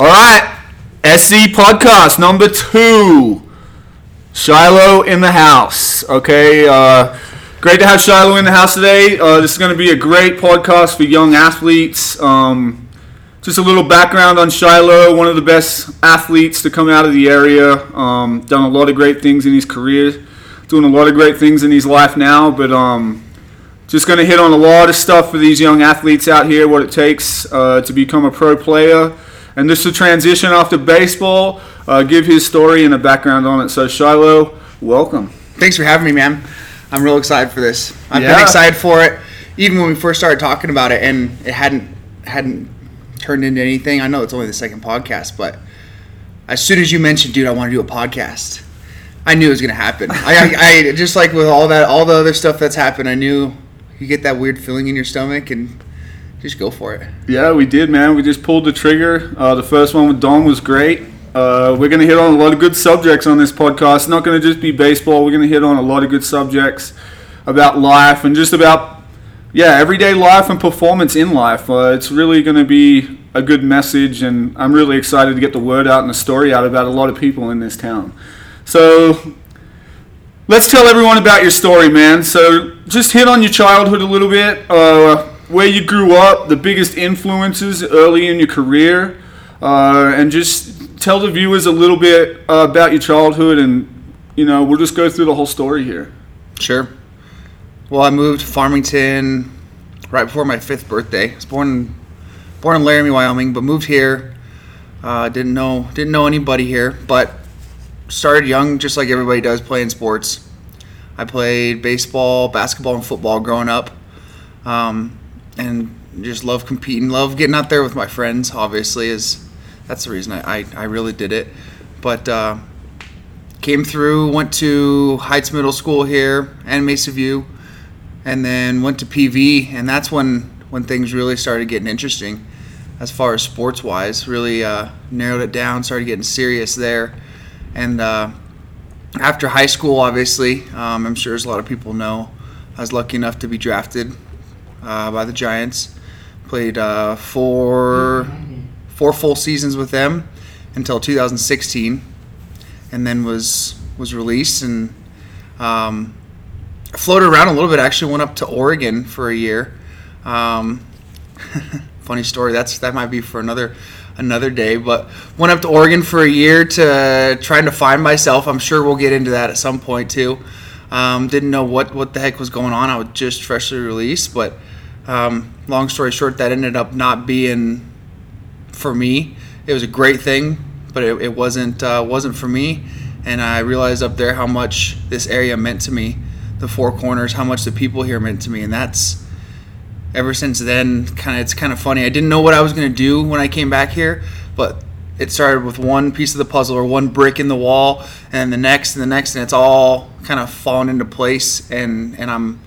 All right, SZ podcast number two. Shilo in the house. Okay, uh, great to have Shilo in the house today. Uh, this is going to be a great podcast for young athletes. Um, just a little background on Shilo, one of the best athletes to come out of the area. Um, done a lot of great things in his career, doing a lot of great things in his life now. But um, just going to hit on a lot of stuff for these young athletes out here, what it takes uh, to become a pro player. And just to transition off to baseball, uh, give his story and a background on it. So, Shilo, welcome. Thanks for having me, man. I'm real excited for this. I've Yeah. been excited for it even when we first started talking about it, and it hadn't hadn't turned into anything. I know it's only the second podcast, but as soon as you mentioned, dude, I want to do a podcast, I knew it was gonna happen. I, I, I just like with all that, all the other stuff that's happened, I knew you get that weird feeling in your stomach and just go for it. Yeah, we did, man. We just pulled the trigger. Uh, the first one with Don was great. Uh, we're going to hit on a lot of good subjects on this podcast. Not going to just be baseball. We're going to hit on a lot of good subjects about life and just about, yeah, everyday life and performance in life. Uh, it's really going to be a good message, and I'm really excited to get the word out and the story out about a lot of people in this town. So let's tell everyone about your story, man. So just hit on your childhood a little bit, uh, where you grew up, the biggest influences early in your career, uh, and just tell the viewers a little bit uh, about your childhood, and you know we'll just go through the whole story here. Sure. Well, I moved to Farmington right before my fifth birthday. I was born born in Laramie, Wyoming, but moved here. Uh, didn't know didn't know anybody here, but started young, just like everybody does, playing sports. I played baseball, basketball, and football growing up, um, and just love competing. Love getting out there with my friends. Obviously, is that's the reason I, I, I really did it. But uh, came through, went to Heights Middle School here and Mesa View, and then went to PV, and that's when when things really started getting interesting, as far as sports wise. Really uh, narrowed it down, started getting serious there, and uh, after high school, obviously, um, I'm sure as a lot of people know, I was lucky enough to be drafted uh, by the Giants. Played uh, four four full seasons with them until 2016 and then was was released and um, floated around a little bit. Actually, went up to Oregon for a year. Um, funny story. That's that might be for another another day. But went up to Oregon for a year to trying to find myself. I'm sure we'll get into that at some point too. Um, didn't know what what the heck was going on. I was just freshly released, but um, long story short, that ended up not being for me. It was a great thing, but it, it wasn't uh, wasn't for me. And I realized up there how much this area meant to me, the Four Corners, how much the people here meant to me, and that's ever since then. Kind of, it's kind of funny. I didn't know what I was gonna do when I came back here, but it started with one piece of the puzzle or one brick in the wall, and the next and the next, and it's all kind of fallen into place. And and I'm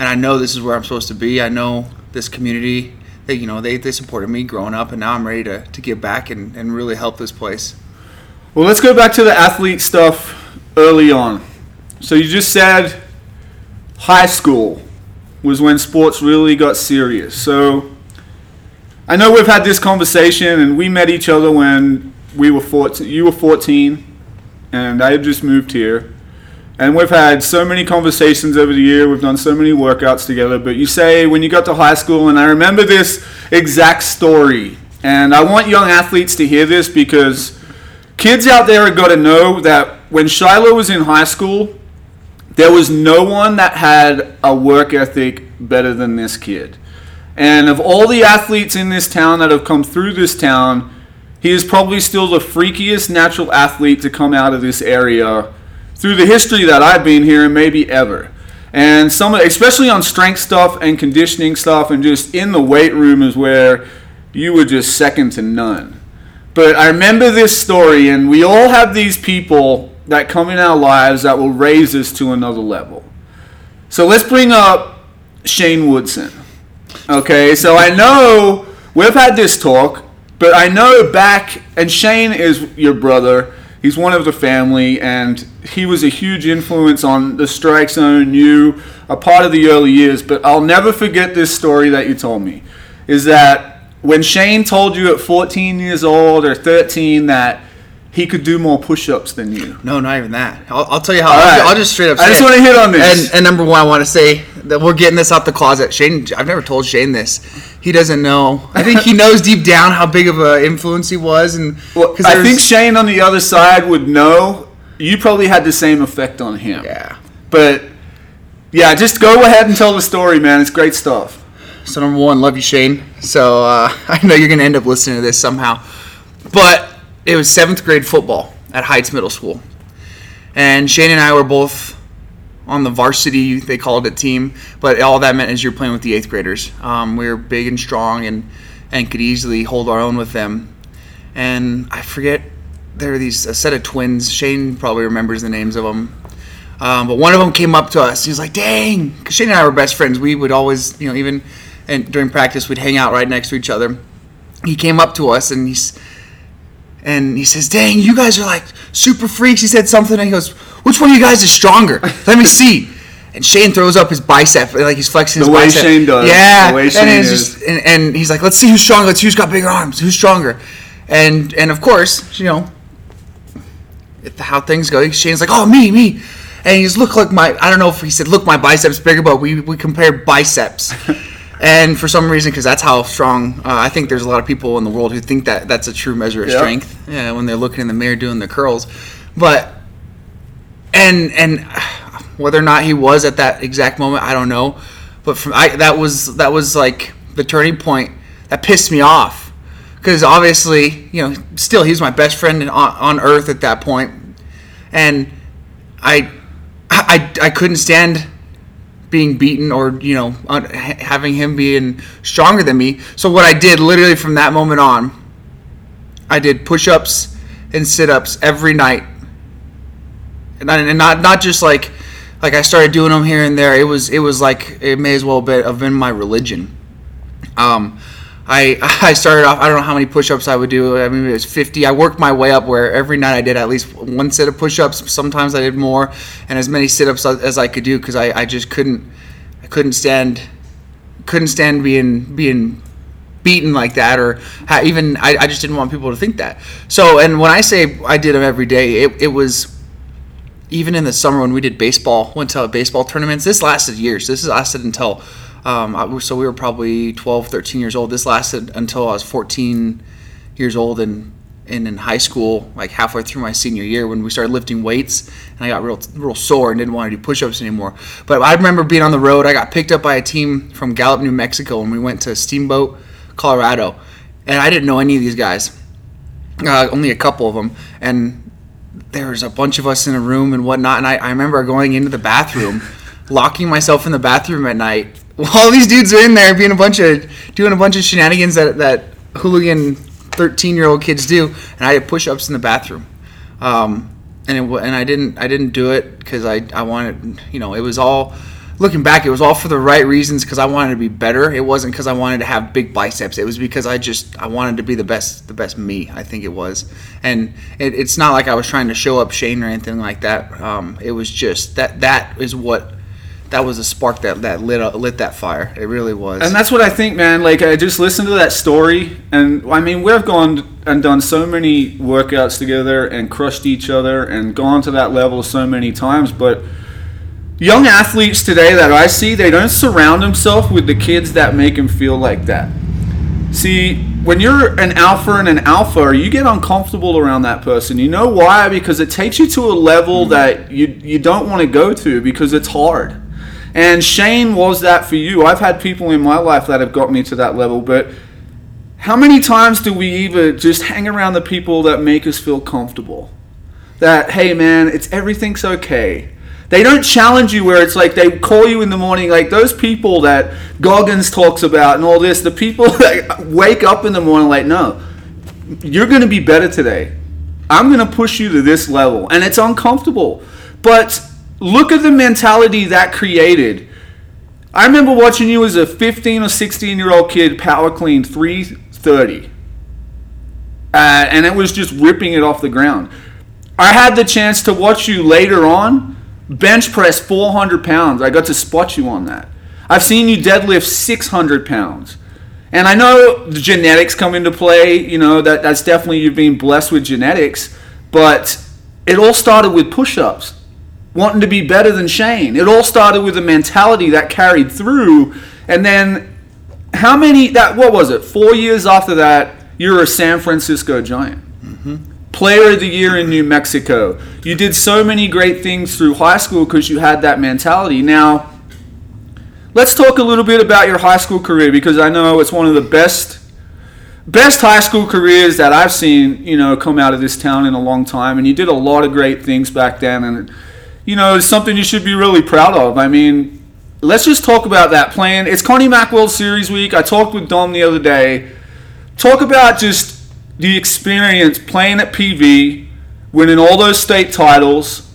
and I know this is where I'm supposed to be. I know this community. They, you know, they, they supported me growing up, and now I'm ready to, to give back and, and really help this place. Well, let's go back to the athlete stuff early on. So you just said high school was when sports really got serious. So I know we've had this conversation, and we met each other when we were 14. You were 14, and I had just moved here. And we've had so many conversations over the year. We've done so many workouts together. But you say when you got to high school, and I remember this exact story. And I want young athletes to hear this because kids out there have got to know that when Shilo was in high school, there was no one that had a work ethic better than this kid. And of all the athletes in this town that have come through this town, he is probably still the freakiest natural athlete to come out of this area through the history that I've been here and maybe ever. And some, especially on strength stuff and conditioning stuff, and just in the weight room is where you were just second to none. But I remember this story, and we all have these people that come in our lives that will raise us to another level. So let's bring up Shane Woodson. Okay, so I know we've had this talk, but I know back, and Shane is your brother. He's one of the family, and he was a huge influence on the strike zone, you, a part of the early years. But I'll never forget this story that you told me. Is that when Shane told you at 14 years old or 13 that he could do more push-ups than you? No, not even that. I'll, I'll tell you how. I'll, right. I'll just straight up. I just it. want to hit on this. And, and number one, I want to say that we're getting this out the closet. Shane, I've never told Shane this. He doesn't know. I think he knows deep down how big of an influence he was, and Well, I think Shane on the other side would know. You probably had the same effect on him. yeah. But yeah, just go ahead and tell the story, man. It's great stuff. So number one, love you, Shane. So uh, I know you're gonna end up listening to this somehow, but it was seventh grade football at Heights Middle School, and Shane and I were both on the varsity. They called it team, but all that meant is you're playing with the eighth graders. Um, we were big and strong and and could easily hold our own with them. And I forget there were these a set of twins. Shane probably remembers the names of them. Um, but one of them came up to us. He was like, "Dang!" Because Shane and I were best friends. We would always, you know, even and during practice, we'd hang out right next to each other. He came up to us and he's and he says, "Dang, you guys are like super freaks." He said something and he goes, "Which one of you guys is stronger? Let me see." And Shane throws up his bicep, like he's flexing his The way bicep. Shane does. Yeah, The way and, Shane it's is. just, and, and he's like, "Let's see who's stronger. Let's see who's got bigger arms. Who's stronger?" And and of course, you know, if- how things go. Shane's like, "Oh, me, me," and he's look like my. I don't know if he said, "Look, my biceps bigger," but we we compared biceps. and for some reason, because that's how strong, uh, I think there's a lot of people in the world who think that that's a true measure of Yeah. strength. Yeah, when they're looking in the mirror doing their curls, but and and whether or not he was at that exact moment, I don't know. But from I that was that was like the turning point that pissed me off because obviously you know still he's my best friend on, on earth at that point, and I I I couldn't stand being beaten or you know having him being stronger than me. So what I did literally from that moment on, I did push-ups and sit-ups every night and not, and not not just like like I started doing them here and there. It was it was like it may as well have been my religion. Um, I I started off. I don't know how many push-ups I would do. I mean, it was 50. I worked my way up where every night I did at least one set of push-ups. Sometimes I did more, and as many sit-ups as I could do because I, I just couldn't I couldn't stand couldn't stand being being beaten like that or even I, I just didn't want people to think that so and when i say i did them every day it, it was even in the summer when we did baseball went to baseball tournaments this lasted years this lasted until um, I, so we were probably 12 13 years old. This lasted until i was 14 years old and and in high school like halfway through my senior year when we started lifting weights and i got real real sore and didn't want to do push-ups anymore. But i remember being on the road. I got picked up by a team from gallup new mexico and we went to steamboat colorado. And i didn't know any of these guys uh, only a couple of them. And there was a bunch of us in a room and whatnot. And I, I remember going into the bathroom locking myself in the bathroom at night all these dudes are in there being a bunch of doing a bunch of shenanigans that that hooligan 13 year old kids do and i did push-ups in the bathroom. Um, and it, and i didn't i didn't do it because I, I wanted you know it was all looking back it was all for the right reasons because i wanted to be better. It wasn't because i wanted to have big biceps. It was because i just i wanted to be the best the best me i think it was. And it, it's not like i was trying to show up shane or anything like that. Um, it was just that that is what that was a spark that, that lit up, lit that fire it really was And that's what I think, man. Like I just listened to that story, and I mean, we've gone and done so many workouts together and crushed each other and gone to that level so many times. But young athletes today that I see, they don't surround themselves with the kids that make them feel like that. See, when you're an alpha and an alpha, you get uncomfortable around that person. You know why? Because it takes you to a level mm-hmm. that you you don't want to go to because it's hard. And Shane was that for you. I've had people in my life that have got me to that level, but how many times do we either just hang around the people that make us feel comfortable? That, hey man, it's everything's okay. They don't challenge you where it's like they call you in the morning, like those people that Goggins talks about and all this, the people that wake up in the morning like, no, you're going to be better today. I'm going to push you to this level. And it's uncomfortable. But look at the mentality that created. I remember watching you as a 15 or 16 year old kid power clean 330. Uh, and it was just ripping it off the ground. I had the chance to watch you later on bench press 400 pounds. I got to spot you on that. I've seen you deadlift 600 pounds. And I know the genetics come into play. You know that that's definitely you've been blessed with genetics, but it all started with push-ups, wanting to be better than Shane. It all started with a mentality that carried through, and then how many that what was it? Four years after that, you're a San Francisco Giant. Mm-hmm. Player of the Year in New Mexico. You did so many great things through high school because you had that mentality. Now, let's talk a little bit about your high school career because I know it's one of the best best high school careers that I've seen, you know, come out of this town in a long time and you did a lot of great things back then and you know, it's something you should be really proud of. I mean, let's just talk about that plan. It's Connie Mack Series week. I talked with Dom the other day. Talk about just the experience playing at PV, winning all those state titles,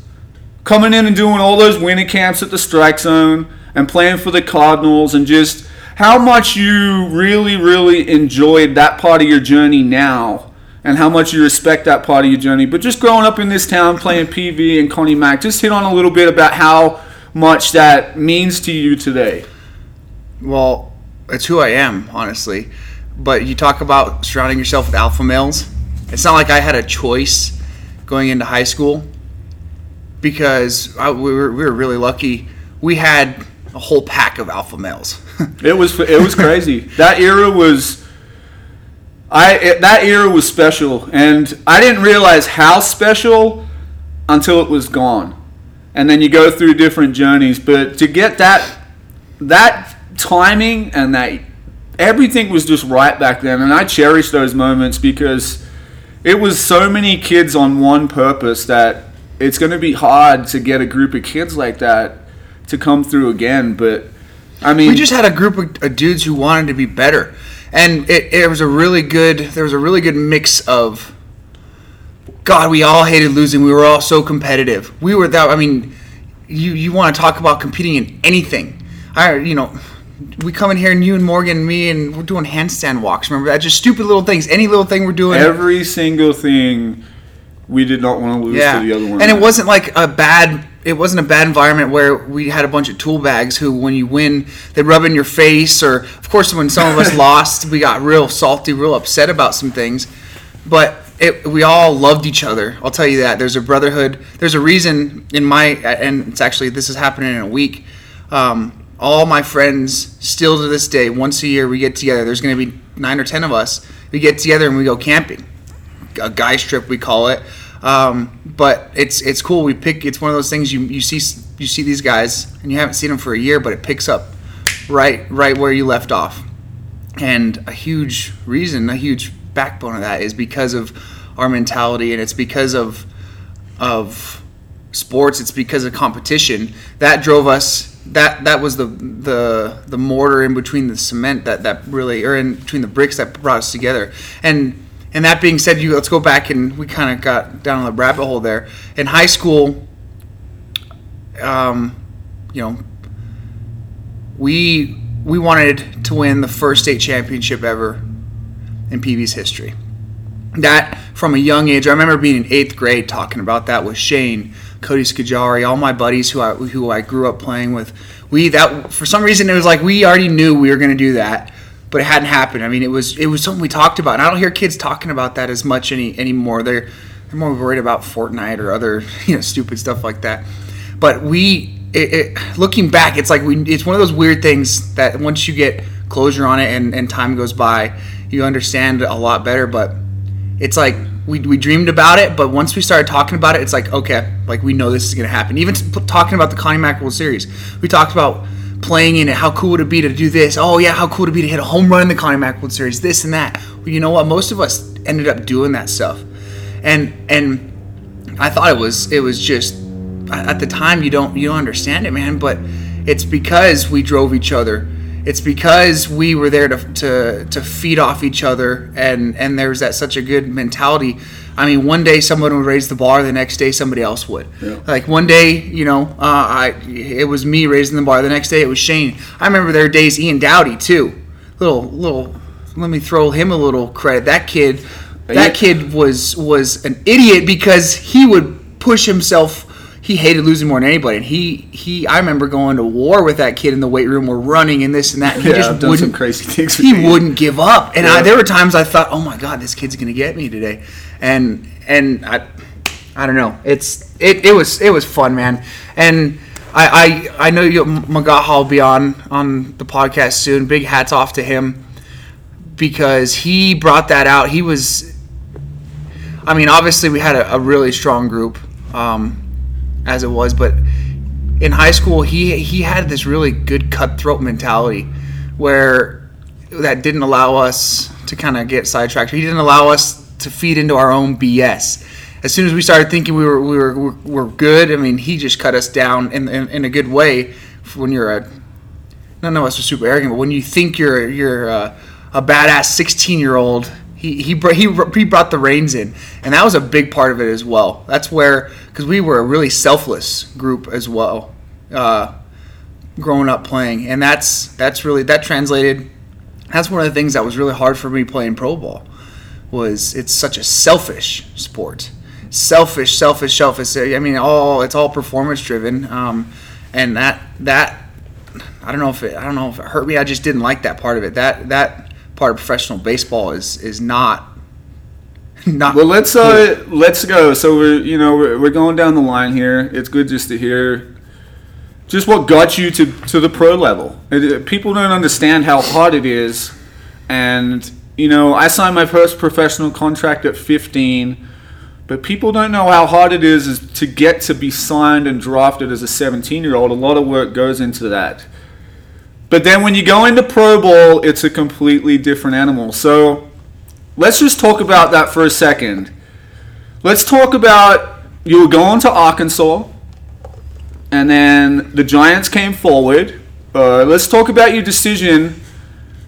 coming in and doing all those winter camps at the strike zone, and playing for the Cardinals, and just how much you really, really enjoyed that part of your journey now, and how much you respect that part of your journey. But just growing up in this town, playing PV and Connie Mack, just hit on a little bit about how much that means to you today. Well, it's who I am, honestly. But you talk about surrounding yourself with alpha males. It's not like I had a choice going into high school because I, we, were, we were really lucky. We had a whole pack of alpha males. It was it was crazy. that era was I it, that era was special and I didn't realize how special until it was gone. And then you go through different journeys, but to get that that timing and that everything was just right back then and I cherish those moments because it was so many kids on one purpose that it's going to be hard to get a group of kids like that to come through again, but I mean, we just had a group of, of dudes who wanted to be better, and it, it was a really good. There was a really good mix of. God, we all hated losing. We were all so competitive. We were that. I mean, you you want to talk about competing in anything? I you know, we come in here and you and Morgan and me and we're doing handstand walks. Remember that? Just stupid little things. Any little thing we're doing. every single thing we did not want to lose yeah, to the other one. and it wasn't like a bad. It wasn't a bad environment where we had a bunch of tool bags who, when you win, they rub in your face. Or, of course, when some of us lost, we got real salty, real upset about some things. But it, we all loved each other. I'll tell you that. There's a brotherhood. There's a reason in my, and it's actually this is happening in a week. Um, all my friends, still to this day, once a year we get together. There's going to be nine or ten of us. We get together and we go camping a guys trip we call it. Um, but it's it's cool. We pick. It's one of those things you you see you see these guys and you haven't seen them for a year, but it picks up right right where you left off. And a huge reason, a huge backbone of that is because of our mentality, and it's because of of sports. It's because of competition that drove us. That that was the the the mortar in between the cement that that really, or in between the bricks that brought us together. And and that being said, you let's go back and we kind of got down the rabbit hole there. In high school, um, you know, we we wanted to win the first state championship ever in PV's history. That from a young age, I remember being in eighth grade talking about that with Shane, Cody Skajari, all my buddies who I who I grew up playing with. We that for some reason it was like we already knew we were going to do that but it hadn't happened. I mean, it was it was something we talked about, and I don't hear kids talking about that as much any anymore. They're they're more worried about Fortnite or other you know stupid stuff like that. But we, it, it, looking back, it's like we it's one of those weird things that once you get closure on it and, and time goes by, you understand a lot better. But it's like we, we dreamed about it, but once we started talking about it, it's like okay, like we know this is gonna happen. Even talking about the Connie Mack World Series, we talked about playing in it. How cool would it be to do this? Oh yeah, how cool would it be to hit a home run in the Connie Mack World Series? This and that. Well, you know what? Most of us ended up doing that stuff, and and I thought it was it was just at the time you don't you don't understand it, man. But it's because we drove each other. It's because we were there to, to, to feed off each other, and and there's that such a good mentality. I mean, one day someone would raise the bar, the next day somebody else would. Yeah. Like one day, you know, uh, I it was me raising the bar. The next day it was Shane. I remember there were days Ian Dowdy too. Little little. Let me throw him a little credit. That kid, that kid was was an idiot because he would push himself. He hated losing more than anybody. And he he I remember going to war with that kid in the weight room. We're running and this and that. And he Yeah, just I've done wouldn't some crazy things. he me. wouldn't give up. And I, there were times I thought, "Oh my god, this kid's gonna get me today," and and I, I don't know. It's it, it was it was fun, man. And I I, I know you Magaha will be on on the podcast soon. Big hats off to him because he brought that out. He was. I mean, obviously we had a, a really strong group um, as it was, but in high school he he had this really good cutthroat mentality where that didn't allow us to kind of get sidetracked. He didn't allow us to feed into our own BS. As soon as we started thinking we were we were we were good, I mean, he just cut us down in in, in a good way. When you're a none of us are super arrogant, but when you think you're you're a, a badass 16 year old, he he he he brought the reins in, and that was a big part of it as well. That's where because we were a really selfless group as well, uh, growing up playing, and that's that's really that translated. That's one of the things that was really hard for me playing pro ball. Was it's such a selfish sport, selfish, selfish, selfish. I mean, all it's all performance driven, um, and that that I don't know if it I don't know if it hurt me. I just didn't like that part of it. That that part of professional baseball is is not not Well, let's uh, let's go. So we're you know we're, we're going down the line here. It's good just to hear just what got you to to the pro level. It, it- people don't understand how hard it is, and you know I signed my first professional contract at 15. But people don't know how hard it is, is to get to be signed and drafted as a 17 year old. A lot of work goes into that. But then when you go into pro ball, it's a completely different animal. So let's just talk about that for a second. Let's talk about you were going to Arkansas, and then the Giants came forward. Uh, let's talk about your decision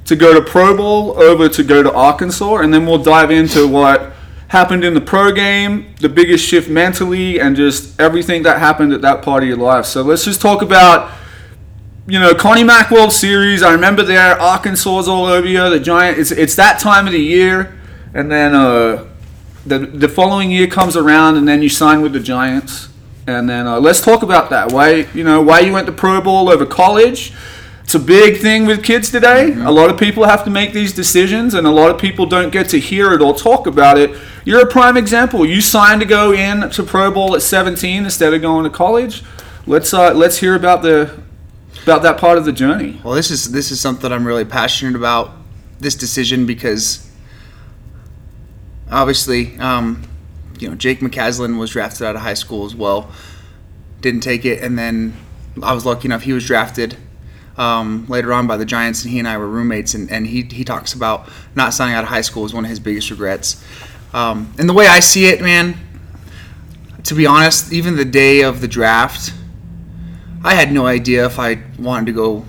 to go to pro ball over to go to Arkansas, and then we'll dive into what happened in the pro game, the biggest shift mentally, and just everything that happened at that part of your life. So let's just talk about you know, Connie Mack World Series. I remember there, Arkansas's all over you. The Giant. It's it's that time of the year, and then uh, the the following year comes around, and then you sign with the Giants. And then uh, let's talk about that. Why you know why you went to pro ball over college? It's a big thing with kids today. A lot of people have to make these decisions, and a lot of people don't get to hear it or talk about it. You're a prime example. You signed to go in to pro ball at 17 instead of going to college. Let's uh, let's hear about the about that part of the journey. Well, this is this is something I'm really passionate about. This decision because obviously, um, you know, Jake McCaslin was drafted out of high school as well. Didn't take it, and then I was lucky enough he was drafted um, later on by the Giants, and he and I were roommates. And, and he he talks about not signing out of high school was one of his biggest regrets. Um, and the way I see it, man, to be honest, even the day of the draft. I had no idea if I wanted to go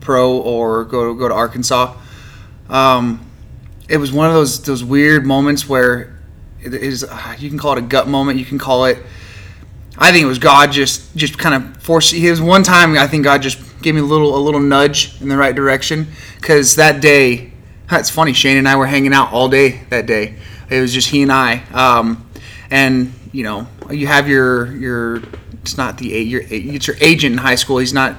pro or go go to Arkansas. Um, it was one of those those weird moments where it is uh, you can call it a gut moment, you can call it. I think it was God just just kind of forced. He was one time I think God just gave me a little a little nudge in the right direction because that day. It's funny. Shane and I were hanging out all day that day. It was just he and I. Um, and you know, you have your your it's not the a- your it's your agent in high school. He's not.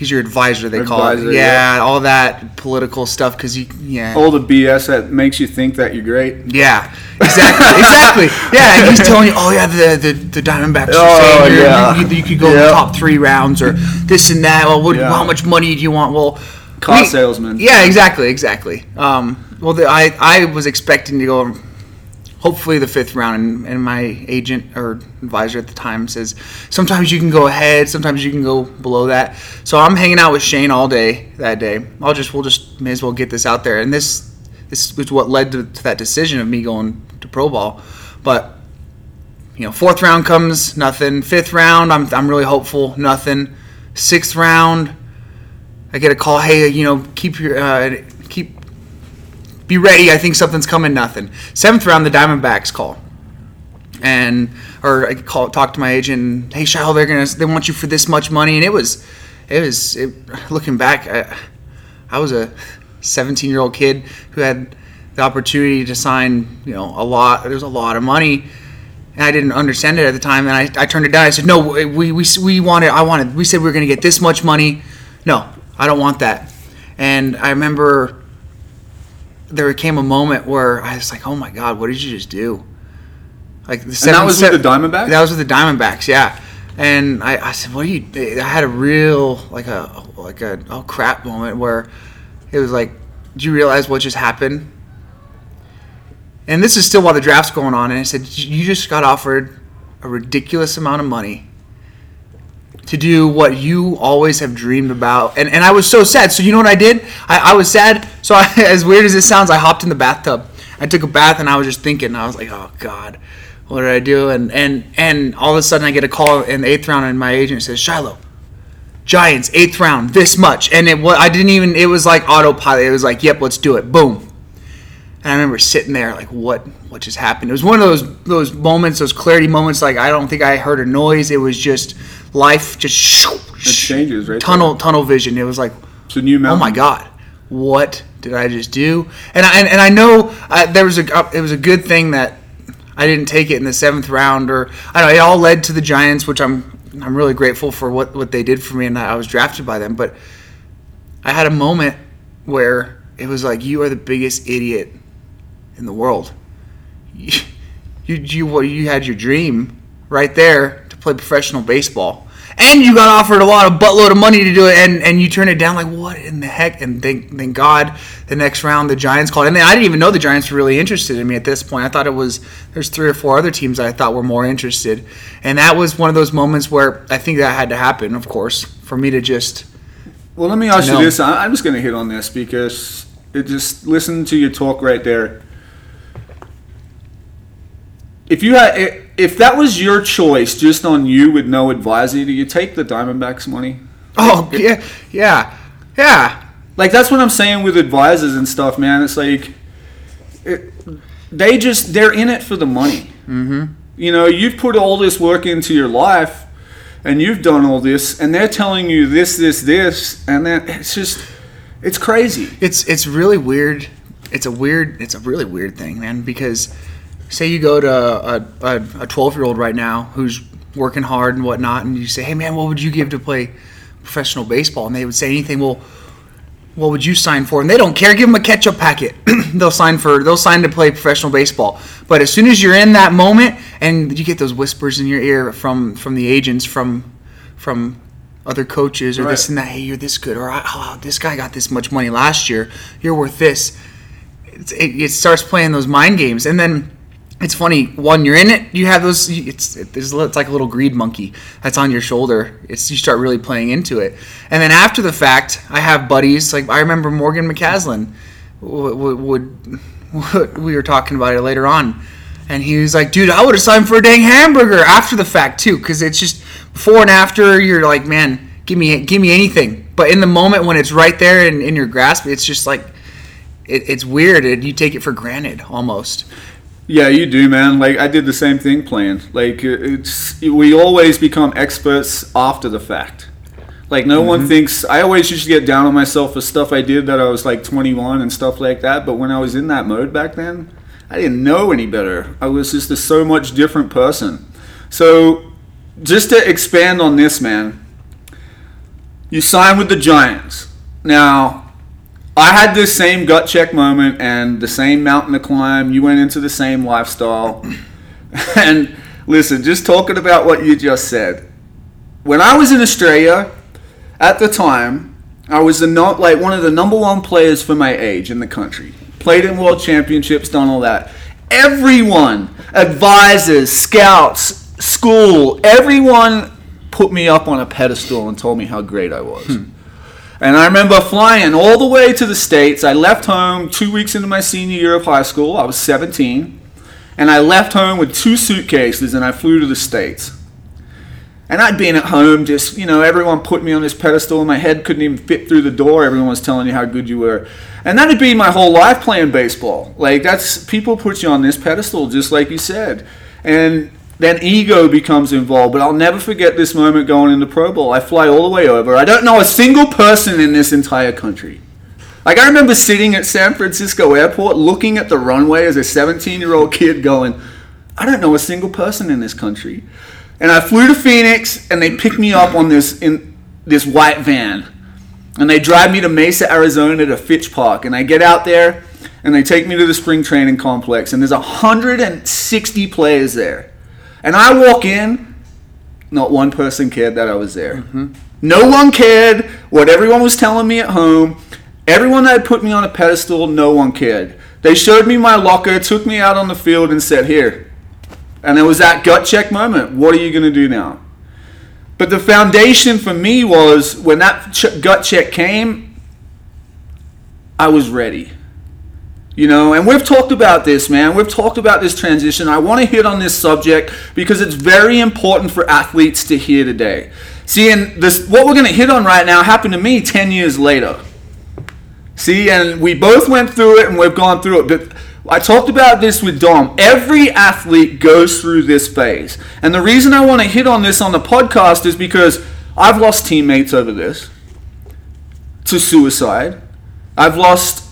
He's your advisor. They call it. Yeah, yeah. all that political stuff. Because you, yeah, All the BS that makes you think that you're great. yeah, exactly, exactly. Yeah, and he's telling you, oh yeah, the the, the Diamondbacks Oh, are yeah. you, you could go Yeah. top three rounds or this and that. Well, what, Yeah. how much money do you want? Well, Car salesman. Yeah, exactly, exactly. Um, well, the, I I was expecting to go, hopefully the fifth round, and, and my agent or advisor at the time says sometimes you can go ahead, sometimes you can go below that. So I'm hanging out with Shane all day that day. I'll just we'll just may as well get this out there, and this this is what led to, to that decision of me going to pro ball, but. You know, fourth round comes, nothing. Fifth round, I'm, I'm really hopeful, nothing. Sixth round, I get a call. Hey, you know, keep your uh, be ready. I think something's coming. Nothing. Seventh round, the Diamondbacks call, and or I call talk to my agent. Hey, Shilo, they're gonna they want you for this much money, and it was it was it, looking back. I, I was a 17 year old kid who had the opportunity to sign you know a lot. There's a lot of money. and I didn't understand it at the time. And I, I turned it down. I said, no, we, we, we wanted, I wanted, we said we were going to get this much money. No, I don't want that. And I remember there came a moment where I was like, oh my God, what did you just do? Like the And that was se- with the Diamondbacks? That was with the Diamondbacks, yeah. And I, I said, what are you, I had a real, like a, like a, oh crap moment where it was like, do you realize what just happened? And this is still while the draft's going on. And I said, you just got offered a ridiculous amount of money to do what you always have dreamed about. And, and I was so sad. So you know what I did? I, I was sad. So I, as weird as it sounds, I hopped in the bathtub. I took a bath and I was just thinking. I was like, oh God, what did I do? And and and all of a sudden I get a call in the eighth round, and my agent says, Shilo, Giants eighth round, this much. And it was I didn't even. It was like autopilot. It was like, yep, let's do it. Boom. And I remember sitting there like, what what just happened? It was one of those those moments, those clarity moments. Like I don't think I heard a noise. It was just life, just shoo, It changes, right? tunnel tunnel vision. It was like, It's a new oh my god, what did I just do? And I and, and I know uh, there was a uh, it was a good thing that I didn't take it in the seventh round, or I don't know. It all led to the Giants, which I'm I'm really grateful for what what they did for me, and I was drafted by them. But I had a moment where it was like, you are the biggest idiot in the world. You you you, you had your dream right there to play professional baseball. And you got offered a lot of buttload of money to do it, and, and you turned it down. Like what in the heck? And thank thank God, the next round the Giants called, and I didn't even know the Giants were really interested in me at this point. I thought it was there's three or four other teams I thought were more interested, and that was one of those moments where I think that had to happen, of course, for me to just Well, let me ask you this. I'm just going to hit on this because it just listen to your talk right there. If you had, if that was your choice, just on you with no advisor, do you take the Diamondbacks money? oh yeah yeah yeah Like that's what I'm saying with advisors and stuff, man. It's like it, they just they're in it for the money. Mm-hmm. You know, you've put all this work into your life, and you've done all this, and they're telling you this, this, this, and then it's just it's crazy. It's it's really weird. It's a weird. It's a really weird thing, man. Because say you go to a a twelve year old right now who's working hard and whatnot, and you say, "Hey, man, what would you give to play professional baseball?" And they would say anything. Well, what would you sign for? And they don't care. Give them a ketchup packet. they'll sign for. They'll sign to play professional baseball. But as soon as you're in that moment, and you get those whispers in your ear from from the agents, from from other coaches or this and that. Hey, you're this good, or oh, this guy got this much money last year. You're worth this. It's, it, it starts playing those mind games, and then it's funny. One, you're in it. You have those. It's it's, it's like a little greed monkey that's on your shoulder. It's you start really playing into it, and then after the fact, I have buddies like I remember Morgan McCaslin would, would, would we were talking about it later on. And he was like, dude, I would have signed for a dang hamburger after the fact too, because it's just before and after. You're like, man, give me give me anything. But in the moment when it's right there in, in your grasp, it's just like it, it's weird. And you take it for granted almost. Yeah, you do, man. Like I did the same thing playing. Like uh, it's we always become experts after the fact. Like no one mm-hmm. thinks. I always used to get down on myself for stuff I did that I was like 21 and stuff like that. But when I was in that mode back then, I didn't know any better. I was just a so much different person. So just to expand on this, man, you signed with the Giants. Now, I had this same gut check moment and the same mountain to climb. You went into the same lifestyle. and listen, just talking about what you just said. When I was in Australia, at the time, I was the like one of the number one players for my age in the country. Played in world championships, done all that. Everyone, advisors, scouts, school, everyone put me up on a pedestal and told me how great I was. Hmm. And I remember flying all the way to the States. I left home two weeks into my senior year of high school. I was 17. And I left home with two suitcases and I flew to the States. And I'd been at home just, you know, everyone put me on this pedestal my head couldn't even fit through the door. Everyone was telling you how good you were. And that had been my whole life playing baseball. Like, that's, people put you on this pedestal, just like you said. And then ego becomes involved. But I'll never forget this moment going into pro ball. I fly all the way over. I don't know a single person in this entire country. Like, I remember sitting at San Francisco airport looking at the runway as a 17 year old kid going, I don't know a single person in this country. And I flew to Phoenix, and they picked me up on this in this white van, and they drive me to Mesa, Arizona, to Fitch Park, and I get out there, and they take me to the spring training complex, and there's 160 players there, and I walk in, not one person cared that I was there. Mm-hmm. No one cared what everyone was telling me at home. Everyone that had put me on a pedestal, no one cared. They showed me my locker, took me out on the field, and said, Here. And it was that gut check moment. What are you going to do now? But the foundation for me was when that ch- gut check came, I was ready. You know, and we've talked about this, man. We've talked about this transition. I want to hit on this subject because it's very important for athletes to hear today. See, and this what we're going to hit on right now happened to me 10 years later. See, and we both went through it and we've gone through it. But I talked about this with Dom. Every athlete goes through this phase. And the reason I want to hit on this on the podcast is because I've lost teammates over this to suicide. I've lost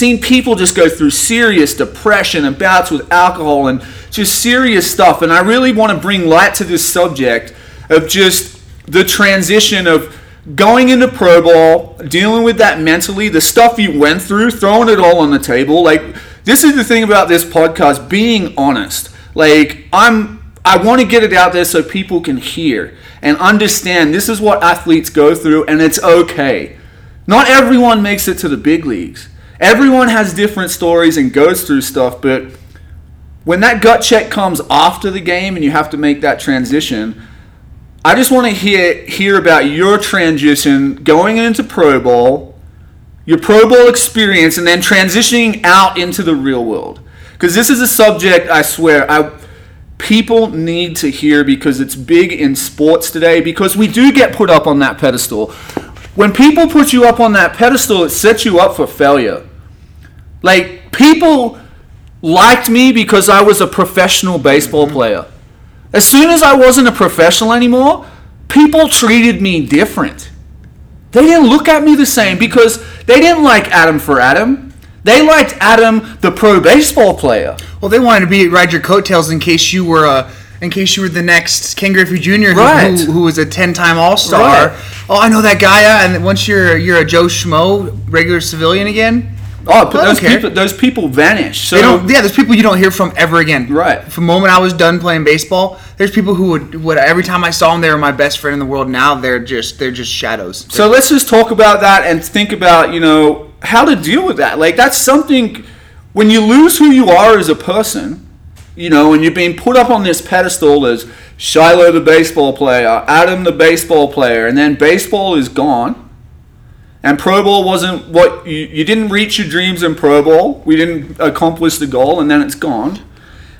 seen people just go through serious depression and bouts with alcohol and just serious stuff. And I really want to bring light to this subject of just the transition of going into pro ball, dealing with that mentally, the stuff you went through, throwing it all on the table. Like this is the thing about this podcast, being honest. Like I'm I want to get it out there so people can hear and understand this is what athletes go through and it's okay. Not everyone makes it to the big leagues. Everyone has different stories and goes through stuff, but when that gut check comes after the game and you have to make that transition, I just want to hear hear about your transition going into pro ball, your pro ball experience, and then transitioning out into the real world. Because this is a subject I swear I people need to hear because it's big in sports today. Because we do get put up on that pedestal. When people put you up on that pedestal, it sets you up for failure. Like people liked me because I was a professional baseball player. As soon as I wasn't a professional anymore, people treated me different. They didn't look at me the same because they didn't like Adam for Adam. They liked Adam, the pro baseball player. Well, they wanted to be ride your coattails in case you were a. In case you were the next Ken Griffey Jr. who, Right. who, who was a ten-time All-Star. Right. Oh, I know that guy. uh, And once you're you're a Joe Schmo, regular civilian again, Oh, but those care. people, those people vanish. So they don't. Yeah, there's people you don't hear from ever again. Right. From the moment I was done playing baseball, there's people who would, would every time I saw them, they were my best friend in the world. Now they're just they're just shadows. So let's just talk about that and think about, you know, how to deal with that. Like that's something when you lose who you are as a person, you know, and you're being put up on this pedestal as Shilo the baseball player, Adam the baseball player, and then baseball is gone. And pro ball wasn't what you, you didn't reach your dreams in pro ball. We didn't accomplish the goal, and then it's gone.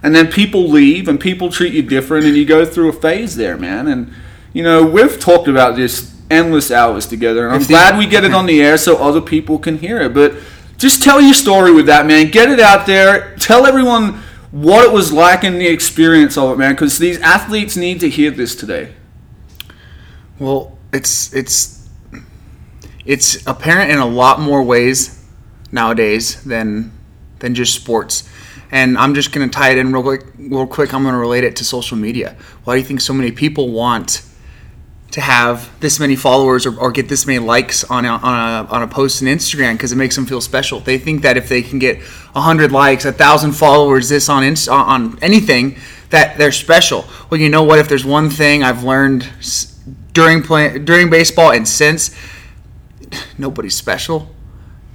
And then people leave, and people treat you different, and you go through a phase there, man. And you know, we've talked about this endless hours together, and I'm glad we get it on the air so other people can hear it. But just tell your story with that, man. Get it out there. Tell everyone what it was like and the experience of it, man. Because these athletes need to hear this today. Well, it's it's it's apparent in a lot more ways nowadays than than just sports. And I'm just gonna tie it in real quick. Real quick, I'm gonna relate it to social media. Why do you think so many people want to have this many followers or, or get this many likes on a, on a, on a post on Instagram because it makes them feel special. They think that if they can get 100 likes, 1,000 followers, this on, Inst- on anything, that they're special. Well, you know what? If there's one thing I've learned during play, during baseball and since, nobody's special.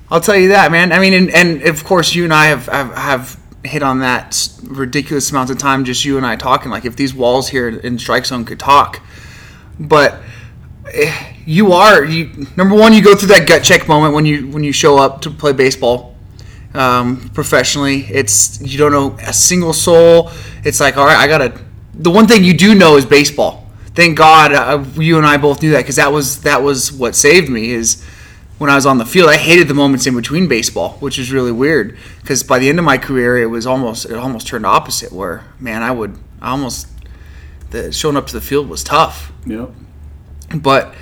I'll tell you that, man. I mean, and, and of course, you and I have, have, have hit on that ridiculous amount of time, just you and I talking. Like, if these walls here in Strike Zone could talk, but eh, you are you number one. You go through that gut check moment when you when you show up to play baseball um, professionally. It's you don't know a single soul. It's like, all right, I gotta. The one thing you do know is baseball. Thank God uh, you and I both knew that because that was that was what saved me. Is when I was on the field, I hated the moments in between baseball, which is really weird. Because by the end of my career, it was almost it almost turned opposite. Where man, I would I almost the showing up to the field was tough Yep. but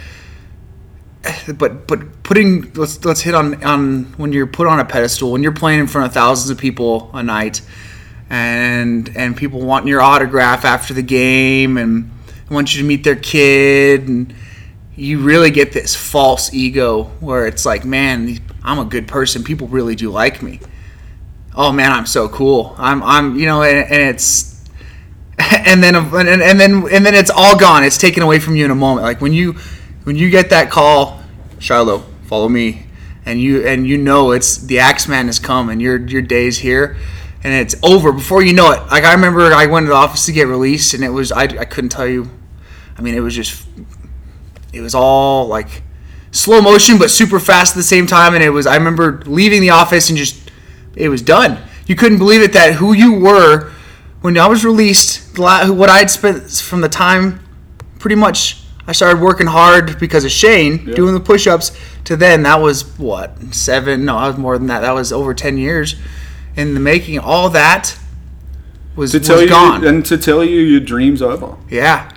but but putting let's let's hit on on when you're put on a pedestal when you're playing in front of thousands of people a night and and people wanting your autograph after the game and want you to meet their kid and you really get this false ego where it's like, man, I'm a good person. People really do like me. Oh man, I'm so cool. I'm I'm you know, and, and it's and then and, and then and then it's all gone. It's taken away from you in a moment. Like when you when you get that call, Shilo, follow me, and you and you know it's the Axeman has come and your your day's here. And it's over before you know it. Like I remember, I went to the office to get released, and it was I, I couldn't tell you. I mean, it was just it was all like slow motion but super fast at the same time and it was i remember leaving the office and just it was done. You couldn't believe it that who you were when i was released what i'd spent from the time pretty much i started working hard because of shane doing the push-ups to then that was what seven no i was more than that that was over 10 years in the making. All that was, to tell was you, gone. and to tell you your dreams over. Yeah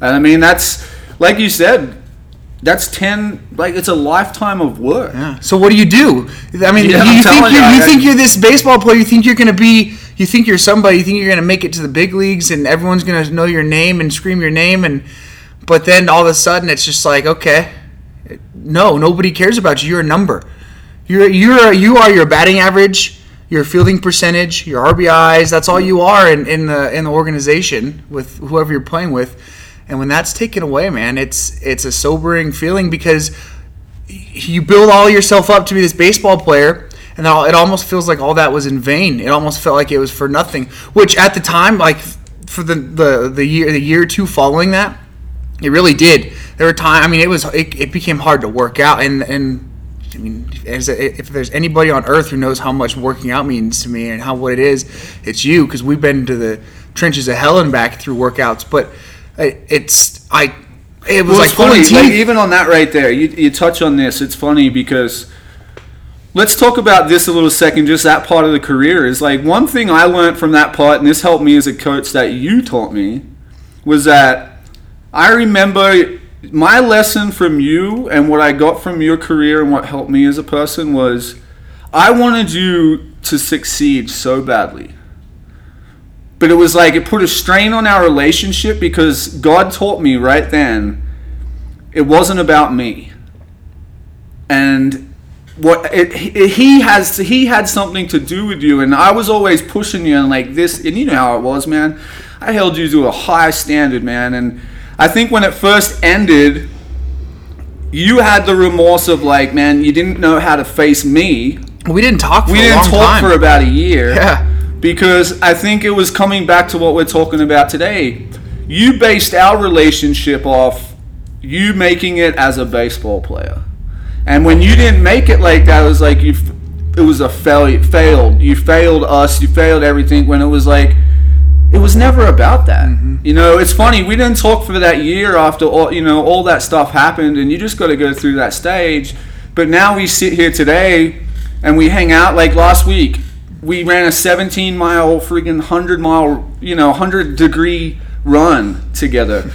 and i mean that's like you said, that's ten. Like it's a lifetime of work. Yeah. So what do you do? I mean, Yeah, you, you think you're, you, you I- think you're this baseball player. You think you're going to be. You think you're somebody. You think you're going to make it to the big leagues, and everyone's going to know your name and scream your name. And but then all of a sudden, it's just like, okay, no, nobody cares about you. You're a number. You're you're you are your batting average, your fielding percentage, your RBIs. That's all you are in, in the in the organization with whoever you're playing with. And when that's taken away, man, it's it's a sobering feeling because you build all yourself up to be this baseball player and it almost feels like all that was in vain it almost felt like it was for nothing which at the time like for the the, the year the year or two following that it really did there were times i mean it was it, it became hard to work out and and I mean, if there's anybody on earth who knows how much working out means to me and how what it is, it's you because we've been to the trenches of hell and back through workouts. But it, it's I it was Well, like funny. Like, even on that right there, you, you touch on this. It's funny because let's talk about this a little second. Just that part of the career is like one thing I learned from that part, and this helped me as a coach that you taught me, was that I remember my lesson from you and what I got from your career and what helped me as a person was I wanted you to succeed so badly. But it was like it put a strain on our relationship because God taught me right then it wasn't about me. And what it, it, he has he had something to do with you and I was always pushing you and like this and you know how it was, man. I held you to a high standard, man, and I think when it first ended you had the remorse of like, man, you didn't know how to face me. we didn't talk for We didn't talk time. for about a year yeah. Because I think it was coming back to what we're talking about today. You based our relationship off you making it as a baseball player, and when you didn't make it like that, it was like you. It was a failure. Failed. You failed us. You failed everything. When it was like, it was never about that. Mm-hmm. You know, it's funny. We didn't talk for that year after all. You know, all that stuff happened, and you just got to go through that stage. But now we sit here today, and we hang out like last week we ran a 17 mile freaking 100 mile you know 100 degree run together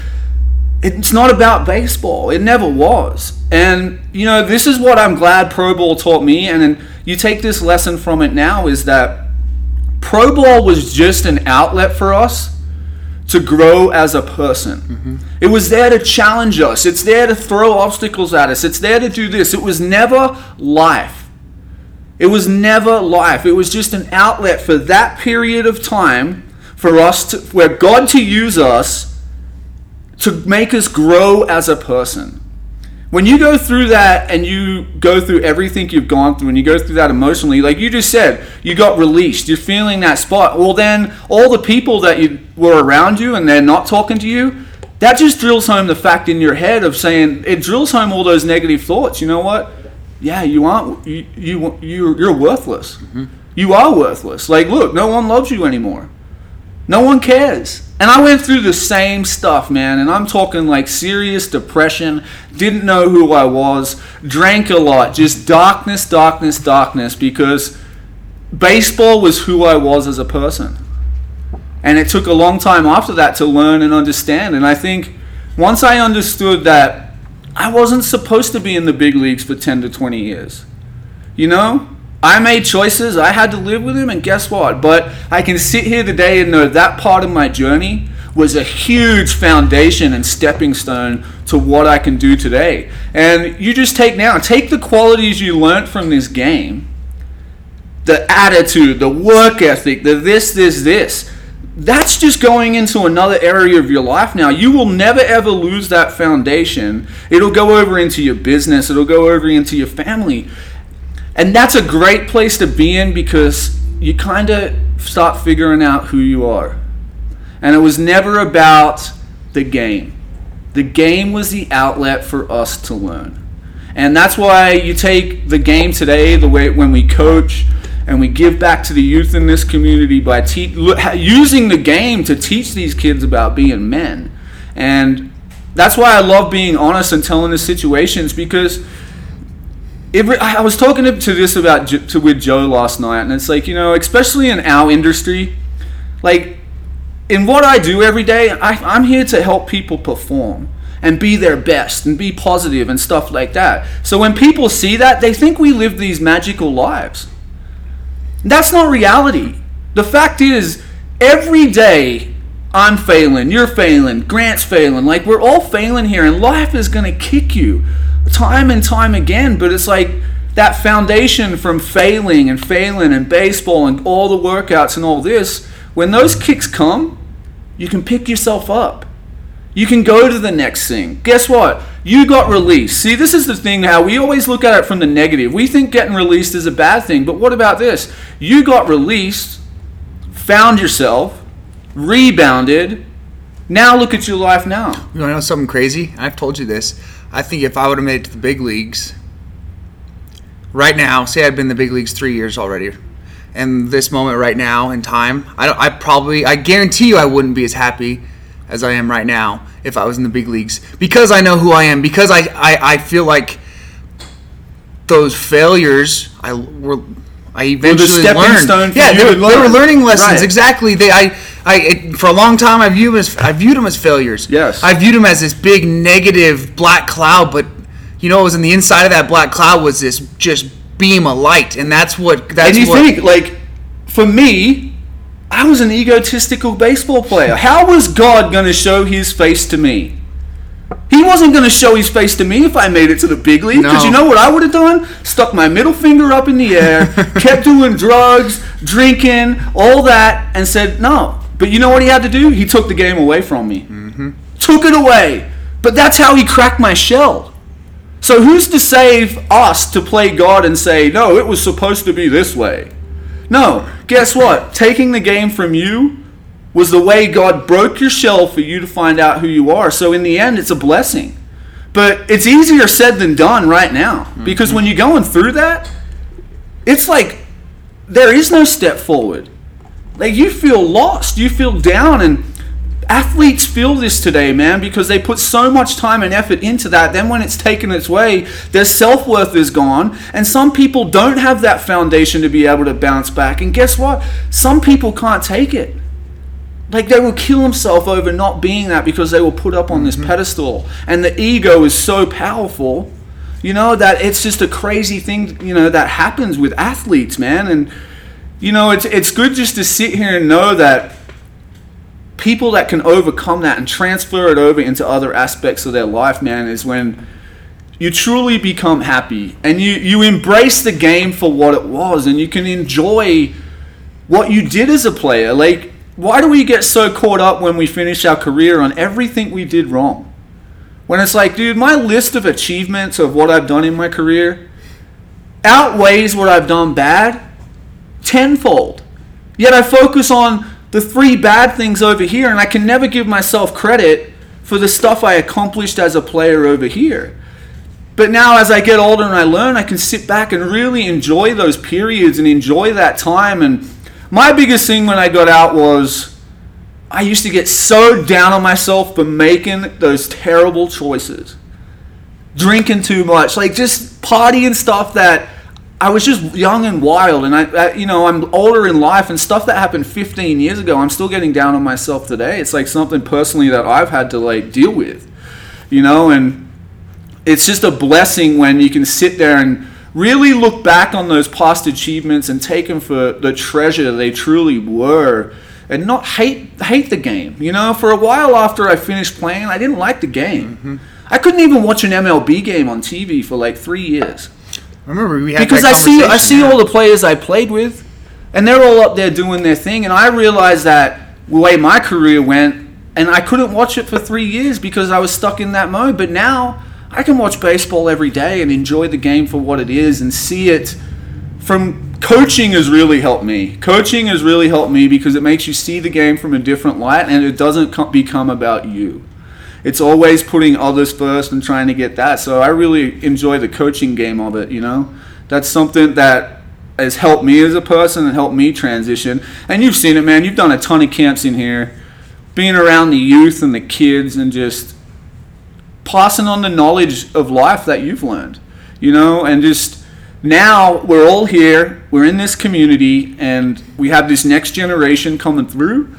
it's not about baseball it never was and you know this is what i'm glad pro ball taught me and then you take this lesson from it now is that pro ball was just an outlet for us to grow as a person. Mm-hmm. It was there to challenge us. It's there to throw obstacles at us. It's there to do this. It was never life. It was never life. It was just an outlet for that period of time for us to, where God to use us to make us grow as a person. When you go through that and you go through everything you've gone through and you go through that emotionally, like you just said, you got released, you're feeling that spot. Well, then all the people that you were around you and they're not talking to you, that just drills home the fact in your head of saying it drills home all those negative thoughts. You know what? Yeah, you aren't. You you you you're worthless. Mm-hmm. You are worthless. Like, look, no one loves you anymore. No one cares. And I went through the same stuff, man. And I'm talking like serious depression, didn't know who I was, drank a lot, just darkness, darkness, darkness, because baseball was who I was as a person. And it took a long time after that to learn and understand. And I think once I understood that I wasn't supposed to be in the big leagues for 10 to 20 years, you know? I made choices, I had to live with them, and guess what? But I can sit here today and know that part of my journey was a huge foundation and stepping stone to what I can do today. And you just take now, take the qualities you learned from this game, the attitude, the work ethic, the this, this, this. That's just going into another area of your life now. You will never ever lose that foundation. It'll go over into your business, it'll go over into your family. And that's a great place to be in because you kind of start figuring out who you are. And it was never about the game. The game was the outlet for us to learn. And that's why you take the game today, the way when we coach and we give back to the youth in this community by te- using the game to teach these kids about being men. And that's why I love being honest and telling the situations because it, I was talking to, this about to with Joe last night, and it's like you know, especially in our industry, like in what I do every day, I, I'm here to help people perform and be their best and be positive and stuff like that. So when people see that, they think we live these magical lives. That's not reality. The fact is, every day I'm failing, you're failing, Grant's failing. Like we're all failing here, and life is going to kick you time and time again. But it's like that foundation from failing and failing and baseball and all the workouts and all this. When those kicks come, you can pick yourself up. You can go to the next thing. Guess what? You got released. See, this is the thing how we always look at it from the negative. We think getting released is a bad thing, but what about this? You got released, found yourself, rebounded. Now look at your life now. You know something crazy? I've told you this. I think if I would have made it to the big leagues right now, say I'd been in the big leagues three years already, and this moment right now in time, I. I probably, I guarantee you, I wouldn't be as happy as I am right now if I was in the big leagues because I know who I am. Because I, I, I feel like those failures, I were. I eventually well, learned. yeah, they, they, were learning lessons. Right. Exactly. They, I, I, it, for a long time, I viewed them as I viewed them as failures. Yes. I viewed them as this big negative black cloud, but you know, it was in the inside of that black cloud was this just beam of light, and that's what. That's and you what, think like, for me, I was an egotistical baseball player. How was God going to show His face to me? He wasn't going to show his face to me if I made it to the big league. Because no. you know what I would have done? Stuck my middle finger up in the air, kept doing drugs, drinking, all that, and said, no. But you know what he had to do? He took the game away from me. Mm-hmm. Took it away. But that's how he cracked my shell. So who's to save us to play God and say, no, it was supposed to be this way? No. Guess what? Taking the game from you was the way God broke your shell for you to find out who you are. So in the end, it's a blessing. But it's easier said than done right now. Mm-hmm. Because when you're going through that, it's like there is no step forward. Like you feel lost, you feel down, and athletes feel this today, man, because they put so much time and effort into that. Then when it's taken its way, their self worth is gone. And some people don't have that foundation to be able to bounce back. And guess what? Some people can't take it. Like they will kill themselves over not being that because they were put up on this mm-hmm. pedestal. And the ego is so powerful, you know, that it's just a crazy thing, you know, that happens with athletes, man. And, you know, it's, it's good just to sit here and know that people that can overcome that and transfer it over into other aspects of their life, man, is when you truly become happy and you, you embrace the game for what it was and you can enjoy what you did as a player. Like, why do we get so caught up when we finish our career on everything we did wrong? When it's like, dude, my list of achievements of what I've done in my career outweighs what I've done bad tenfold. Yet I focus on the three bad things over here, and I can never give myself credit for the stuff I accomplished as a player over here. But now, as I get older and I learn, I can sit back and really enjoy those periods and enjoy that time. And my biggest thing when I got out was I used to get so down on myself for making those terrible choices, drinking too much, like just partying stuff that I was just young and wild, and I, I, you know, I'm older in life, and stuff that happened 15 years ago, I'm still getting down on myself today. It's like something personally that I've had to like deal with, you know, and it's just a blessing when you can sit there and really look back on those past achievements and take them for the treasure they truly were and not hate hate the game. You know, for a while after I finished playing, I didn't like the game. Mm-hmm. I couldn't even watch an MLB game on TV for like 3 years remember we had because I see I see all the players I played with, and they're all up there doing their thing, and I realized that the way my career went, and I couldn't watch it for three years because I was stuck in that mode. But now I can watch baseball every day and enjoy the game for what it is and see it from coaching has really helped me. Coaching has really helped me because it makes you see the game from a different light and it doesn't become about you. It's always putting others first and trying to get that. So I really enjoy the coaching game of it, you know? That's something that has helped me as a person and helped me transition. And you've seen it, man. You've done a ton of camps in here, being around the youth and the kids and just passing on the knowledge of life that you've learned, you know, and just now we're all here, we're in this community, and we have this next generation coming through.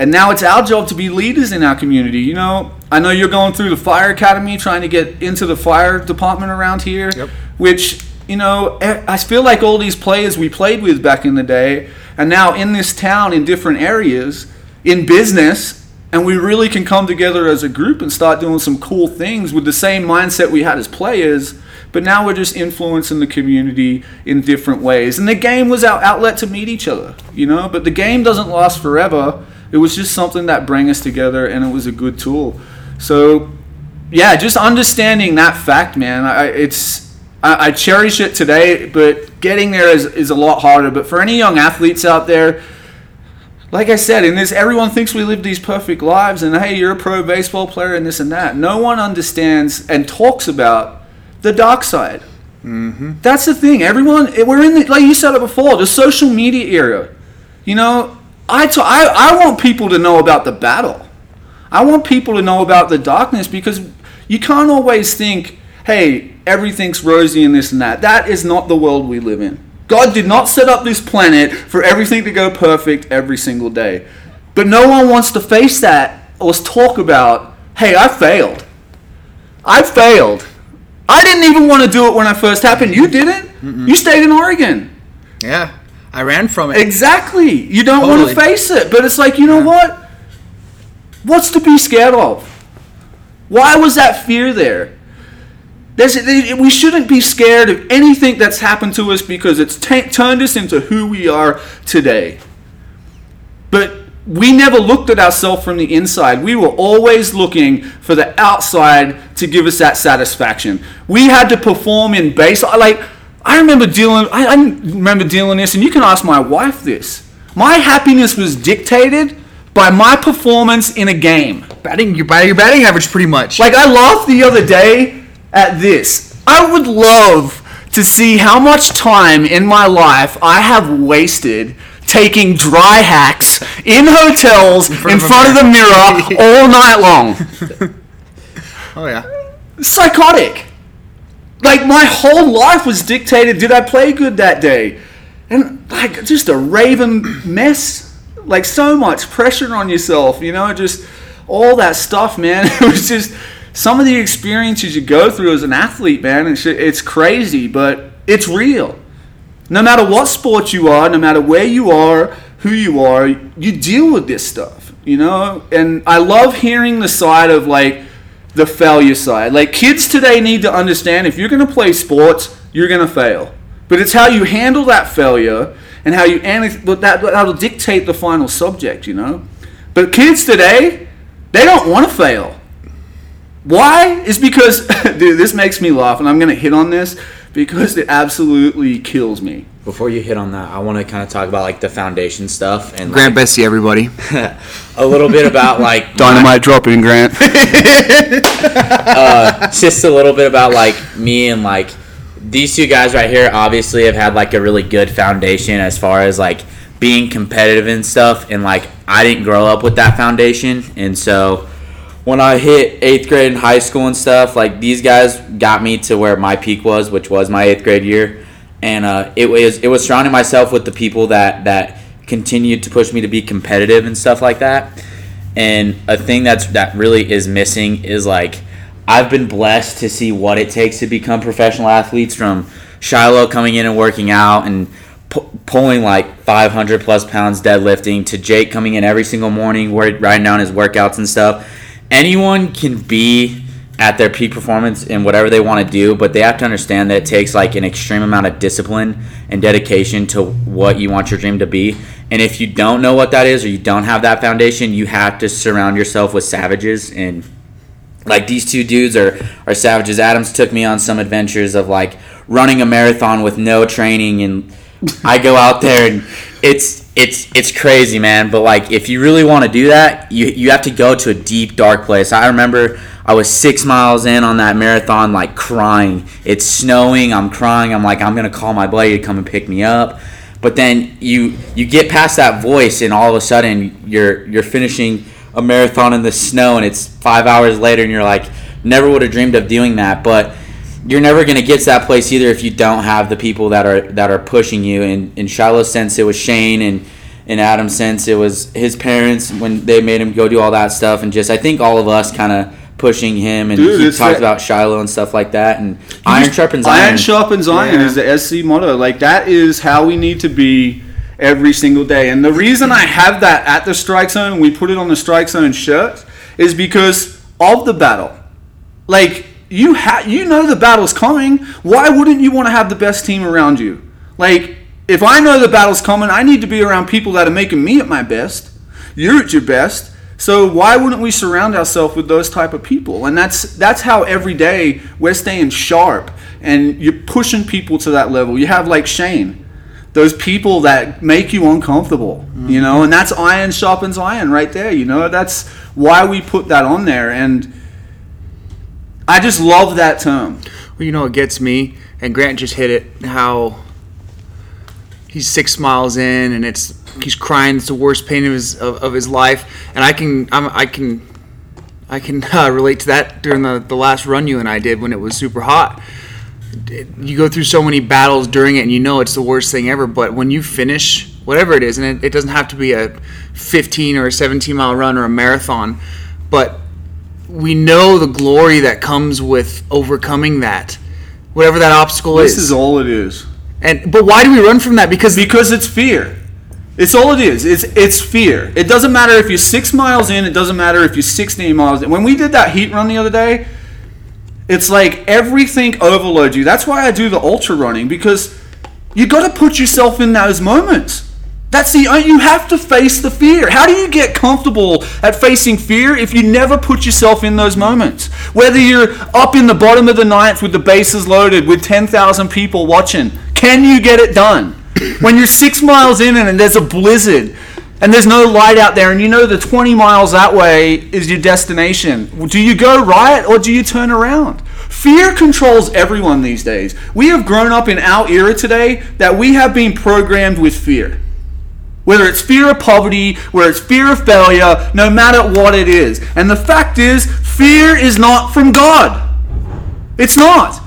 And now it's our job to be leaders in our community. You know, I know you're going through the fire academy, trying to get into the fire department around here, Yep. which, you know, I feel like all these players we played with back in the day and now in this town in different areas, in business, and we really can come together as a group and start doing some cool things with the same mindset we had as players. But now we're just influencing the community in different ways. And the game was our outlet to meet each other, you know? But the game doesn't last forever. It was just something that brought us together and it was a good tool. So, yeah, just understanding that fact, man, I, it's. I, I cherish it today, but getting there is, is a lot harder. But for any young athletes out there, like I said, in this, everyone thinks we live these perfect lives, and hey, you're a pro baseball player and this and that. No one understands and talks about the dark side. Mm-hmm. That's the thing. Everyone, we're in the, like you said it before, the social media era. You know, I, t- I, I want people to know about the battle. I want people to know about the darkness because you can't always think, hey, everything's rosy and this and that. That is not the world we live in. God did not set up this planet for everything to go perfect every single day. But no one wants to face that or talk about, hey, I failed. I failed. I didn't even want to do it when I first happened. You didn't. You stayed in Oregon. Yeah, I ran from it. Exactly. You don't want to face it. But it's like, you know Yeah. what? What's to be scared of? Why was that fear there? There's, we shouldn't be scared of anything that's happened to us because it's ta turned us into who we are today. But we never looked at ourselves from the inside. We were always looking for the outside to give us that satisfaction. We had to perform in base. Like I remember dealing. I, I remember dealing this, and you can ask my wife this. My happiness was dictated by my performance in a game. batting, your batting, your batting average, pretty much. Like I laughed the other day at this. I would love to see how much time in my life I have wasted taking dry hacks in hotels in front, front of of, the mirror all night long. oh yeah. Psychotic. Like my whole life was dictated. Did I play good that day? And like just a raven mess. Like so much pressure on yourself. You know, just all that stuff, man. It was just some of the experiences you go through as an athlete, man. It's it's crazy, but it's real. No matter what sport you are, no matter where you are, who you are, you deal with this stuff, you know? And I love hearing the side of like the failure side. Like kids today need to understand if you're going to play sports, you're going to fail. But it's how you handle that failure and how you but that that'll dictate the final subject, you know? But kids today, they don't want to fail. Why? Is because dude, this makes me laugh and I'm going to hit on this because it absolutely kills me. Before you hit on that, I want to kind of talk about like the foundation stuff and Grant Bessie, everybody. a little bit about like dynamite my, dropping, Grant. Uh, just a little bit about like me and like these two guys right here obviously have had like a really good foundation as far as like being competitive and stuff and like I didn't grow up with that foundation and so when I hit eighth grade in high school and stuff like these guys got me to where my peak was which was my eighth grade year and uh, it was it was surrounding myself with the people that that continued to push me to be competitive and stuff like that and a thing that's that really is missing is like I've been blessed to see what it takes to become professional athletes from Shilo coming in and working out and pu- pulling like 500 plus pounds deadlifting to Jake coming in every single morning, writing down his workouts and stuff. Anyone can be at their peak performance in whatever they want to do, but they have to understand that it takes like an extreme amount of discipline and dedication to what you want your dream to be. And if you don't know what that is or you don't have that foundation, you have to surround yourself with savages and like these two dudes are are savages. Adams took me on some adventures of like running a marathon with no training and I go out there and it's it's it's crazy, man. But like if you really want to do that, you you have to go to a deep dark place. I remember I was six miles in on that marathon, like crying. It's snowing. I'm crying. I'm like I'm gonna call my buddy to come and pick me up. But then you you get past that voice, and all of a sudden you're you're finishing a marathon in the snow, and it's five hours later, and you're like, never would have dreamed of doing that. But you're never gonna get to that place either if you don't have the people that are that are pushing you. And in Shilo's sense, it was Shane, and in Adam's sense, it was his parents when they made him go do all that stuff, and just I think all of us kind of pushing him, and Dude, he talked about Shilo and stuff like that, and iron sharpens iron. Iron sharpens iron Yeah. is the SZ motto. Like that is how we need to be every single day. And the reason I have that at the strike zone, we put it on the strike zone shirt, is because of the battle. Like you ha- you know the battle's coming. Why wouldn't you want to have the best team around you? Like if I know the battle's coming, I need to be around people that are making me at my best. You're at your best. So why wouldn't we surround ourselves with those type of people? And that's that's how every day we're staying sharp and you're pushing people to that level. You have like Shane, those people that make you uncomfortable, you mm-hmm. know, and that's iron sharpens iron right there. You know, that's why we put that on there. And I just love that term. Well, you know it gets me, and Grant just hit it. How he's six miles in, and it's he's crying. It's the worst pain of his of, of his life, and I can I'm, I can I can uh, relate to that during the the last run you and I did when it was super hot. You go through so many battles during it, and you know it's the worst thing ever. But when you finish whatever it is, and it, it doesn't have to be a 15 or a 17 mile run or a marathon, but we know the glory that comes with overcoming that, whatever that obstacle This is. This is all it is. and but why do we run from that? Because Because it's fear. It's all it is. It's it's fear. It doesn't matter if you're six miles in. It doesn't matter if you're 16 miles in. When we did that heat run the other day, it's like everything overloads you. That's why I do the ultra running because you got to put yourself in those moments. That's the you have to face the fear. How do you get comfortable at facing fear if you never put yourself in those moments? Whether you're up in the bottom of the ninth with the bases loaded with 10,000 people watching, can you get it done? When you're six miles in and there's a blizzard and there's no light out there and you know the 20 miles that way is your destination, do you go right or do you turn around? Fear controls everyone these days. We have grown up in our era today that we have been programmed with fear. Whether it's fear of poverty, whether it's fear of failure, no matter what it is. And the fact is, fear is not from God. It's not.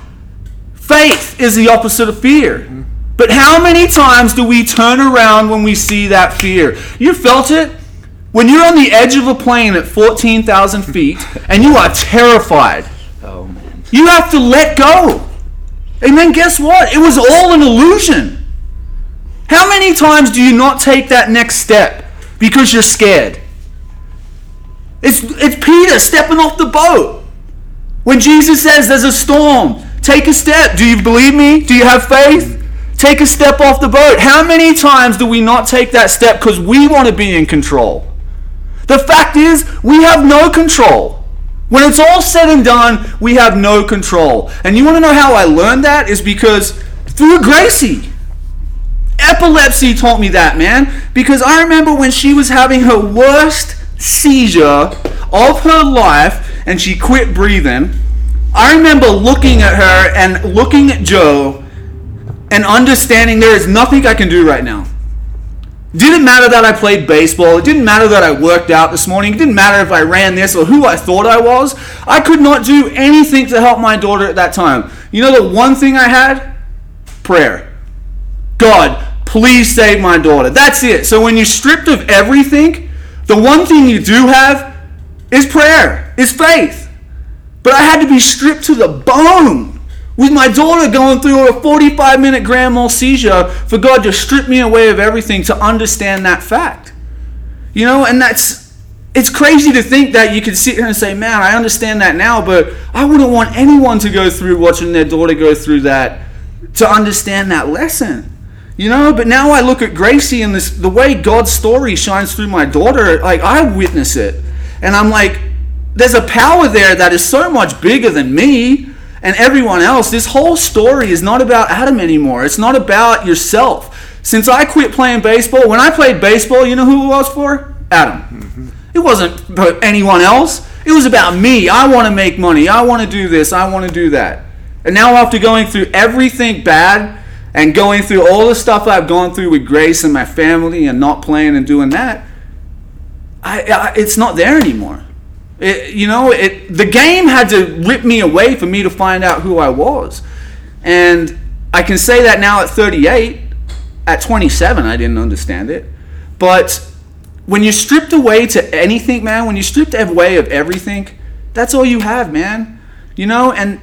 Faith is the opposite of fear. But how many times do we turn around when we see that fear? You felt it? When you're on the edge of a plane at 14,000 feet and you are terrified, oh man. you have to let go. And then guess what? It was all an illusion. How many times do you not take that next step because you're scared? It's, it's Peter stepping off the boat. When Jesus says there's a storm, take a step. Do you believe me? Do you have faith? Take a step off the boat. How many times do we not take that step because we want to be in control? The fact is, we have no control. When it's all said and done, we have no control. And you want to know how I learned that? Is because through Gracie. Epilepsy taught me that, man. Because I remember when she was having her worst seizure of her life and she quit breathing. I remember looking at her and looking at Joe and understanding there is nothing I can do right now. Didn't matter that I played baseball. It didn't matter that I worked out this morning. It didn't matter if I ran this or who I thought I was. I could not do anything to help my daughter at that time. You know the one thing I had? Prayer. God, please save my daughter. That's it. So when you're stripped of everything, the one thing you do have is prayer, is faith. But I had to be stripped to the bone With my daughter going through a 45 minute grand mal seizure for God to strip me away of everything to understand that fact. You know, and that's, it's crazy to think that you could sit here and say, man, I understand that now, but I wouldn't want anyone to go through watching their daughter go through that to understand that lesson. You know, but now I look at Gracie and this the way God's story shines through my daughter, like I witness it. And I'm like, there's a power there that is so much bigger than me and everyone else. This whole story is not about Adam anymore. It's not about yourself. Since I quit playing baseball, when I played baseball, you know who it was for? Adam. Mm-hmm. It wasn't for anyone else. It was about me. I want to make money. I want to do this. I want to do that. And now after going through everything bad and going through all the stuff I've gone through with Grace and my family and not playing and doing that, I, I, it's not there anymore. It, you know, it the game had to rip me away for me to find out who I was, and I can say that now at 38. At 27, I didn't understand it, but when you're stripped away to anything, man, when you're stripped away of everything, that's all you have, man. You know, and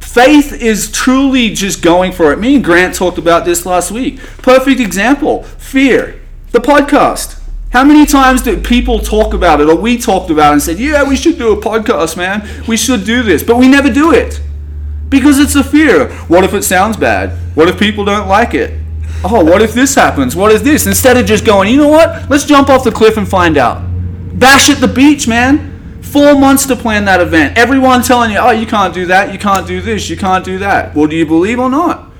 faith is truly just going for it. Me and Grant talked about this last week. Perfect example fear. The podcast. How many times did people talk about it, or we talked about it and said, Yeah, we should do a podcast, man. We should do this. But we never do it. Because it's a fear. What if it sounds bad? What if people don't like it? Oh, what if this happens? What is this? Instead of just going, you know what? Let's jump off the cliff and find out. Bash at the beach, man. Four months to plan that event. Everyone telling you, oh, you can't do that, you can't do this, you can't do that. Well, do you believe or not?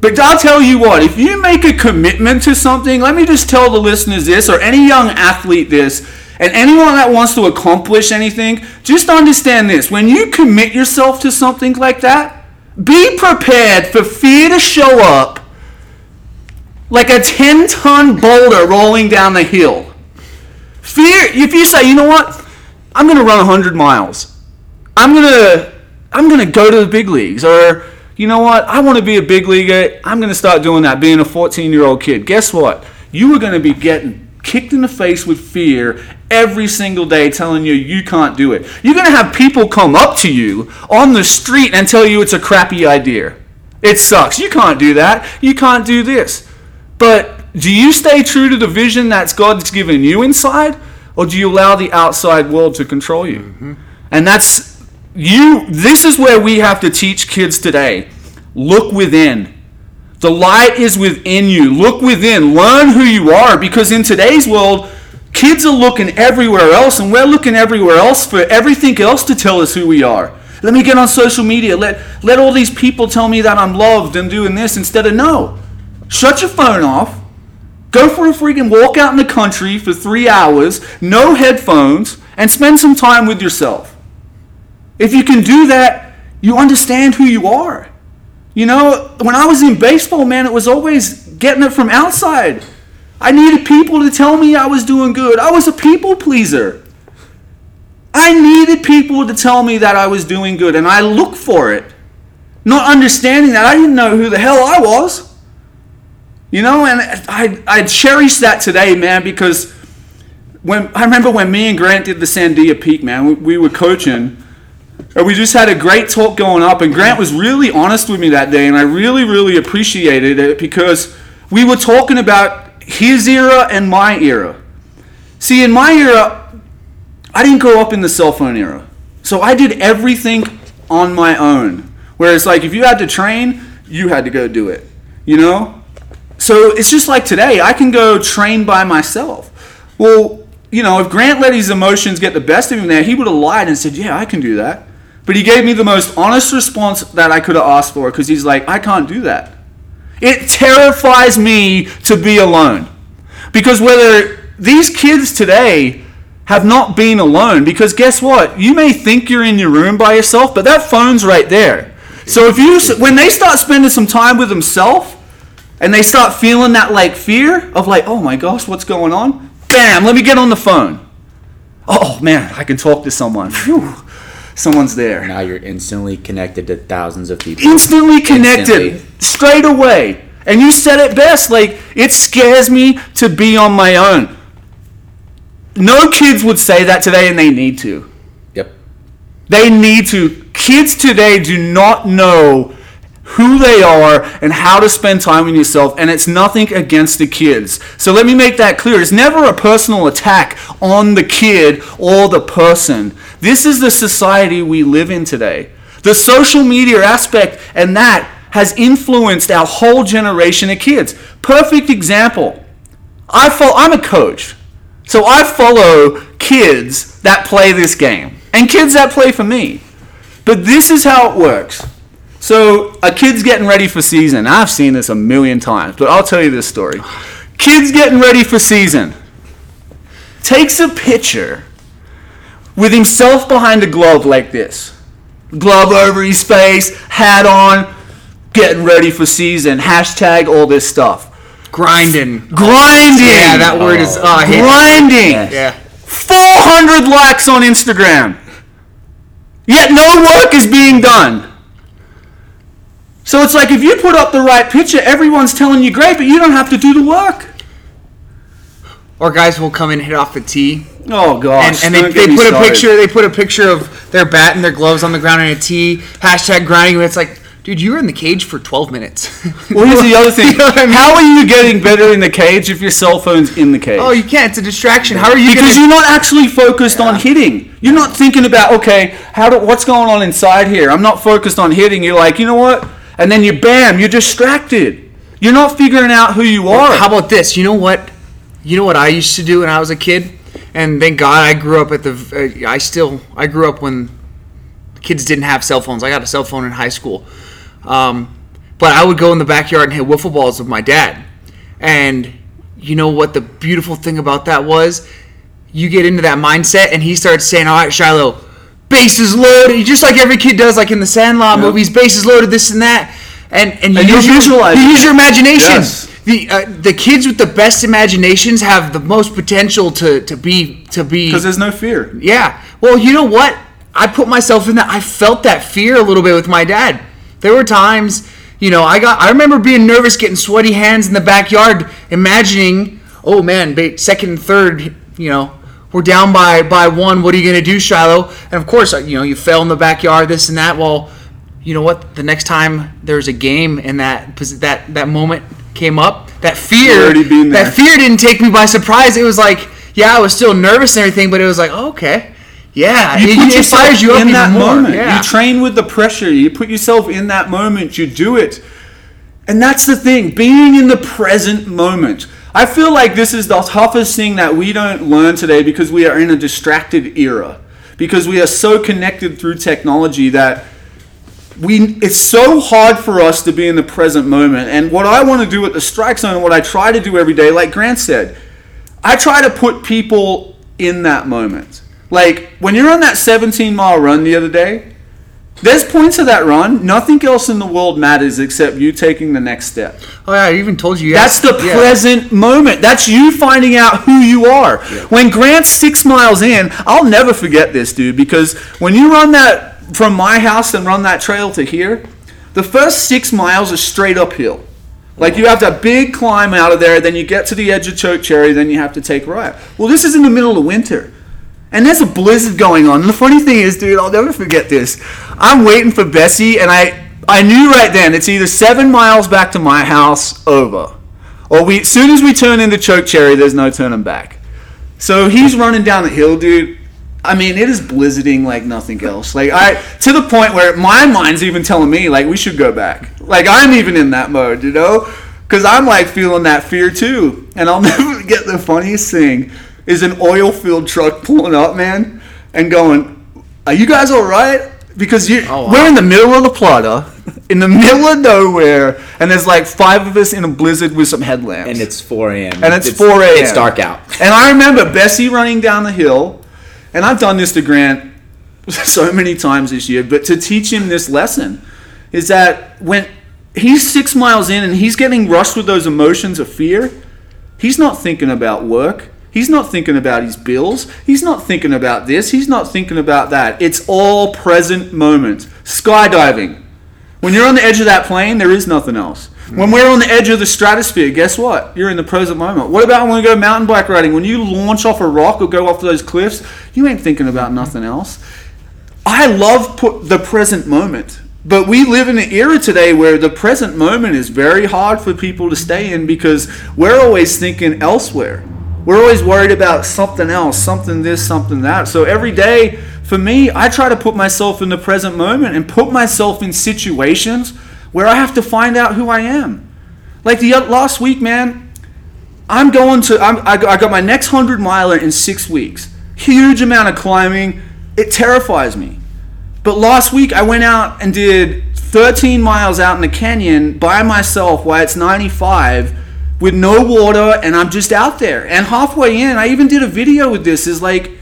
But I'll tell you what, if you make a commitment to something, let me just tell the listeners this, or any young athlete this, and anyone that wants to accomplish anything, just understand this. When you commit yourself to something like that, be prepared for fear to show up like a 10 ton boulder rolling down the hill. Fear, if you say, you know what, I'm going to run 100 miles, I'm going to. I'm going to go to the big leagues, or you know what? I want to be a big leaguer. I'm going to start doing that, being a 14 year old kid. Guess what? You are going to be getting kicked in the face with fear every single day telling you you can't do it. You're going to have people come up to you on the street and tell you it's a crappy idea. It sucks. You can't do that. You can't do this. But do you stay true to the vision that's God's given you inside? Or do you allow the outside world to control you? Mm-hmm. And that's you this is where we have to teach kids today. Look within. The light is within you. Look within. Learn who you are because in today's world, kids are looking everywhere else and we're looking everywhere else for everything else to tell us who we are. Let me get on social media. Let let all these people tell me that I'm loved and doing this instead of no. Shut your phone off. Go for a freaking walk out in the country for 3 hours, no headphones, and spend some time with yourself. If you can do that, you understand who you are. You know, when I was in baseball, man, it was always getting it from outside. I needed people to tell me I was doing good. I was a people pleaser. I needed people to tell me that I was doing good, and I looked for it. Not understanding that I didn't know who the hell I was. You know, and I, I cherish that today, man, because when I remember when me and Grant did the Sandia Peak, man, we, we were coaching and we just had a great talk going up, and Grant was really honest with me that day, and I really, really appreciated it because we were talking about his era and my era. See, in my era, I didn't grow up in the cell phone era. So I did everything on my own. Whereas, like, if you had to train, you had to go do it. You know? So it's just like today, I can go train by myself. Well, you know, if Grant let his emotions get the best of him there, he would have lied and said, Yeah, I can do that. But he gave me the most honest response that I could have asked for because he's like, I can't do that. It terrifies me to be alone. Because whether these kids today have not been alone, because guess what? You may think you're in your room by yourself, but that phone's right there. So if you, when they start spending some time with themselves, and they start feeling that like fear of like, oh my gosh, what's going on? Bam, let me get on the phone. Oh man, I can talk to someone. Someone's there. Now you're instantly connected to thousands of people. Instantly connected, instantly. straight away. And you said it best. Like it scares me to be on my own. No kids would say that today, and they need to. Yep. They need to Kids today do not know who they are and how to spend time with yourself, and it's nothing against the kids. So let me make that clear. It's never a personal attack on the kid or the person. This is the society we live in today. The social media aspect and that has influenced our whole generation of kids. Perfect example. I follow, I'm a coach. So I follow kids that play this game and kids that play for me. But this is how it works. So a kid's getting ready for season. I've seen this a million times, but I'll tell you this story. Kid's getting ready for season. Takes a picture with himself behind a glove like this. Glove over his face, hat on, getting ready for season. Hashtag all this stuff. Grinding. Grinding. Yeah, that word is. Oh, grinding. Yeah. 400 likes on Instagram. Yet no work is being done. So it's like if you put up the right picture, everyone's telling you great, but you don't have to do the work. Or guys will come in and hit off the tee, Oh and, gosh. and they, they get me put a picture. They put a picture of their bat and their gloves on the ground and a tee. Hashtag grinding. It's like, dude, you were in the cage for 12 minutes. Well, here's the other thing. You know I mean? How are you getting better in the cage if your cell phone's in the cage? oh, you can't. It's a distraction. How are you? because gonna, you're not actually focused on hitting. You're not thinking about okay, how do, what's going on inside here. I'm not focused on hitting. You're like, you know what? And then you bam, you're distracted. You're not figuring out who you are. How about this? You know what? You know what I used to do when I was a kid, and thank God I grew up at the. Uh, I still I grew up when kids didn't have cell phones. I got a cell phone in high school, um, but I would go in the backyard and hit wiffle balls with my dad. And you know what? The beautiful thing about that was, you get into that mindset, and he starts saying, "All right, Shilo, bases loaded," just like every kid does, like in the Sandlot Yeah. movies, bases loaded, this and that. And and you And you use your, you use your imagination Yes. the uh, the kids with the best imaginations have the most potential to to be to be Because there's no fear. yeah well you know what i put myself in that i felt that fear a little bit with my dad there were times you know i got i remember being nervous getting sweaty hands in the backyard imagining oh man second and third you know we're down by by one what are you going to do shilo and of course uh, you know you fell in the backyard this and that well you know what? The next time there's a game and that that that moment came up, that fear, You'd already been there. that fear didn't take me by surprise. It was like, yeah, I was still nervous and everything, but it was like, oh, okay, yeah, You it, it fires you up in that more. moment. Yeah. You train with the pressure. You put yourself in that moment. You do it. And that's the thing, being in the present moment. I feel like this is the toughest thing that we don't learn today because we are in a distracted era. Because we are so connected through technology that we it's so hard for us to be in the present moment. And what I want to do at the strike zone what I try to do every day, like Grant said, I try to put people in that moment. Like when you're on that 17 mile run the other day, there's points of that run, nothing else in the world matters except you taking the next step. oh yeah, I even told you. That's the yeah. present moment. That's you finding out who you are. When Grant's six miles in, I'll never forget this, dude, because when you run that from my house and run that trail to here, the first six miles are straight uphill. Like you have that big climb out of there, then you get to the edge of Choke Cherry, then you have to take a right. Well, this is in the middle of winter. And there's a blizzard going on. And the funny thing is, dude, I'll never forget this. I'm waiting for Bessie, and I I knew right then it's either seven miles back to my house, over, or we. As soon as we turn into Choke Cherry, there's no turning back. So he's running down the hill, dude. I mean, it is blizzarding like nothing else. Like I, to the point where my mind's even telling me like we should go back. Like I'm even in that mode, you know, because I'm like feeling that fear too. And I'll never forget the funniest thing is an oil filled truck pulling up, man, and going, "Are you guys all right?" Because you, Oh, wow. we're in the middle of the plata, in the middle of nowhere, and there's like five of us in a blizzard with some headlamps. and it's 4 a.m. And it's 4 a.m. It's dark out. And I remember Bessie running down the hill, and I've done this to Grant so many times this year, but to teach him this lesson is that when he's six miles in and he's getting rushed with those emotions of fear, he's not thinking about work. He's not thinking about his bills. He's not thinking about this. He's not thinking about that. It's all present moment. Skydiving. When you're on the edge of that plane, there is nothing else. When we're on the edge of the stratosphere, guess what? You're in the present moment. What about when we go mountain bike riding? When you launch off a rock or go off those cliffs, you ain't thinking about nothing else. I love the present moment. But we live in an era today where the present moment is very hard for people to stay in because we're always thinking elsewhere. We're always worried about something else, something this, something that. So every day, for me, I try to put myself in the present moment and put myself in situations where I have to find out who I am. Like the last week, man, I'm going to, I'm, I got my next 100 miler in six weeks. Huge amount of climbing. It terrifies me. But last week I went out and did 13 miles out in the canyon by myself while it's 95 with no water and I'm just out there. And halfway in, I even did a video with this is like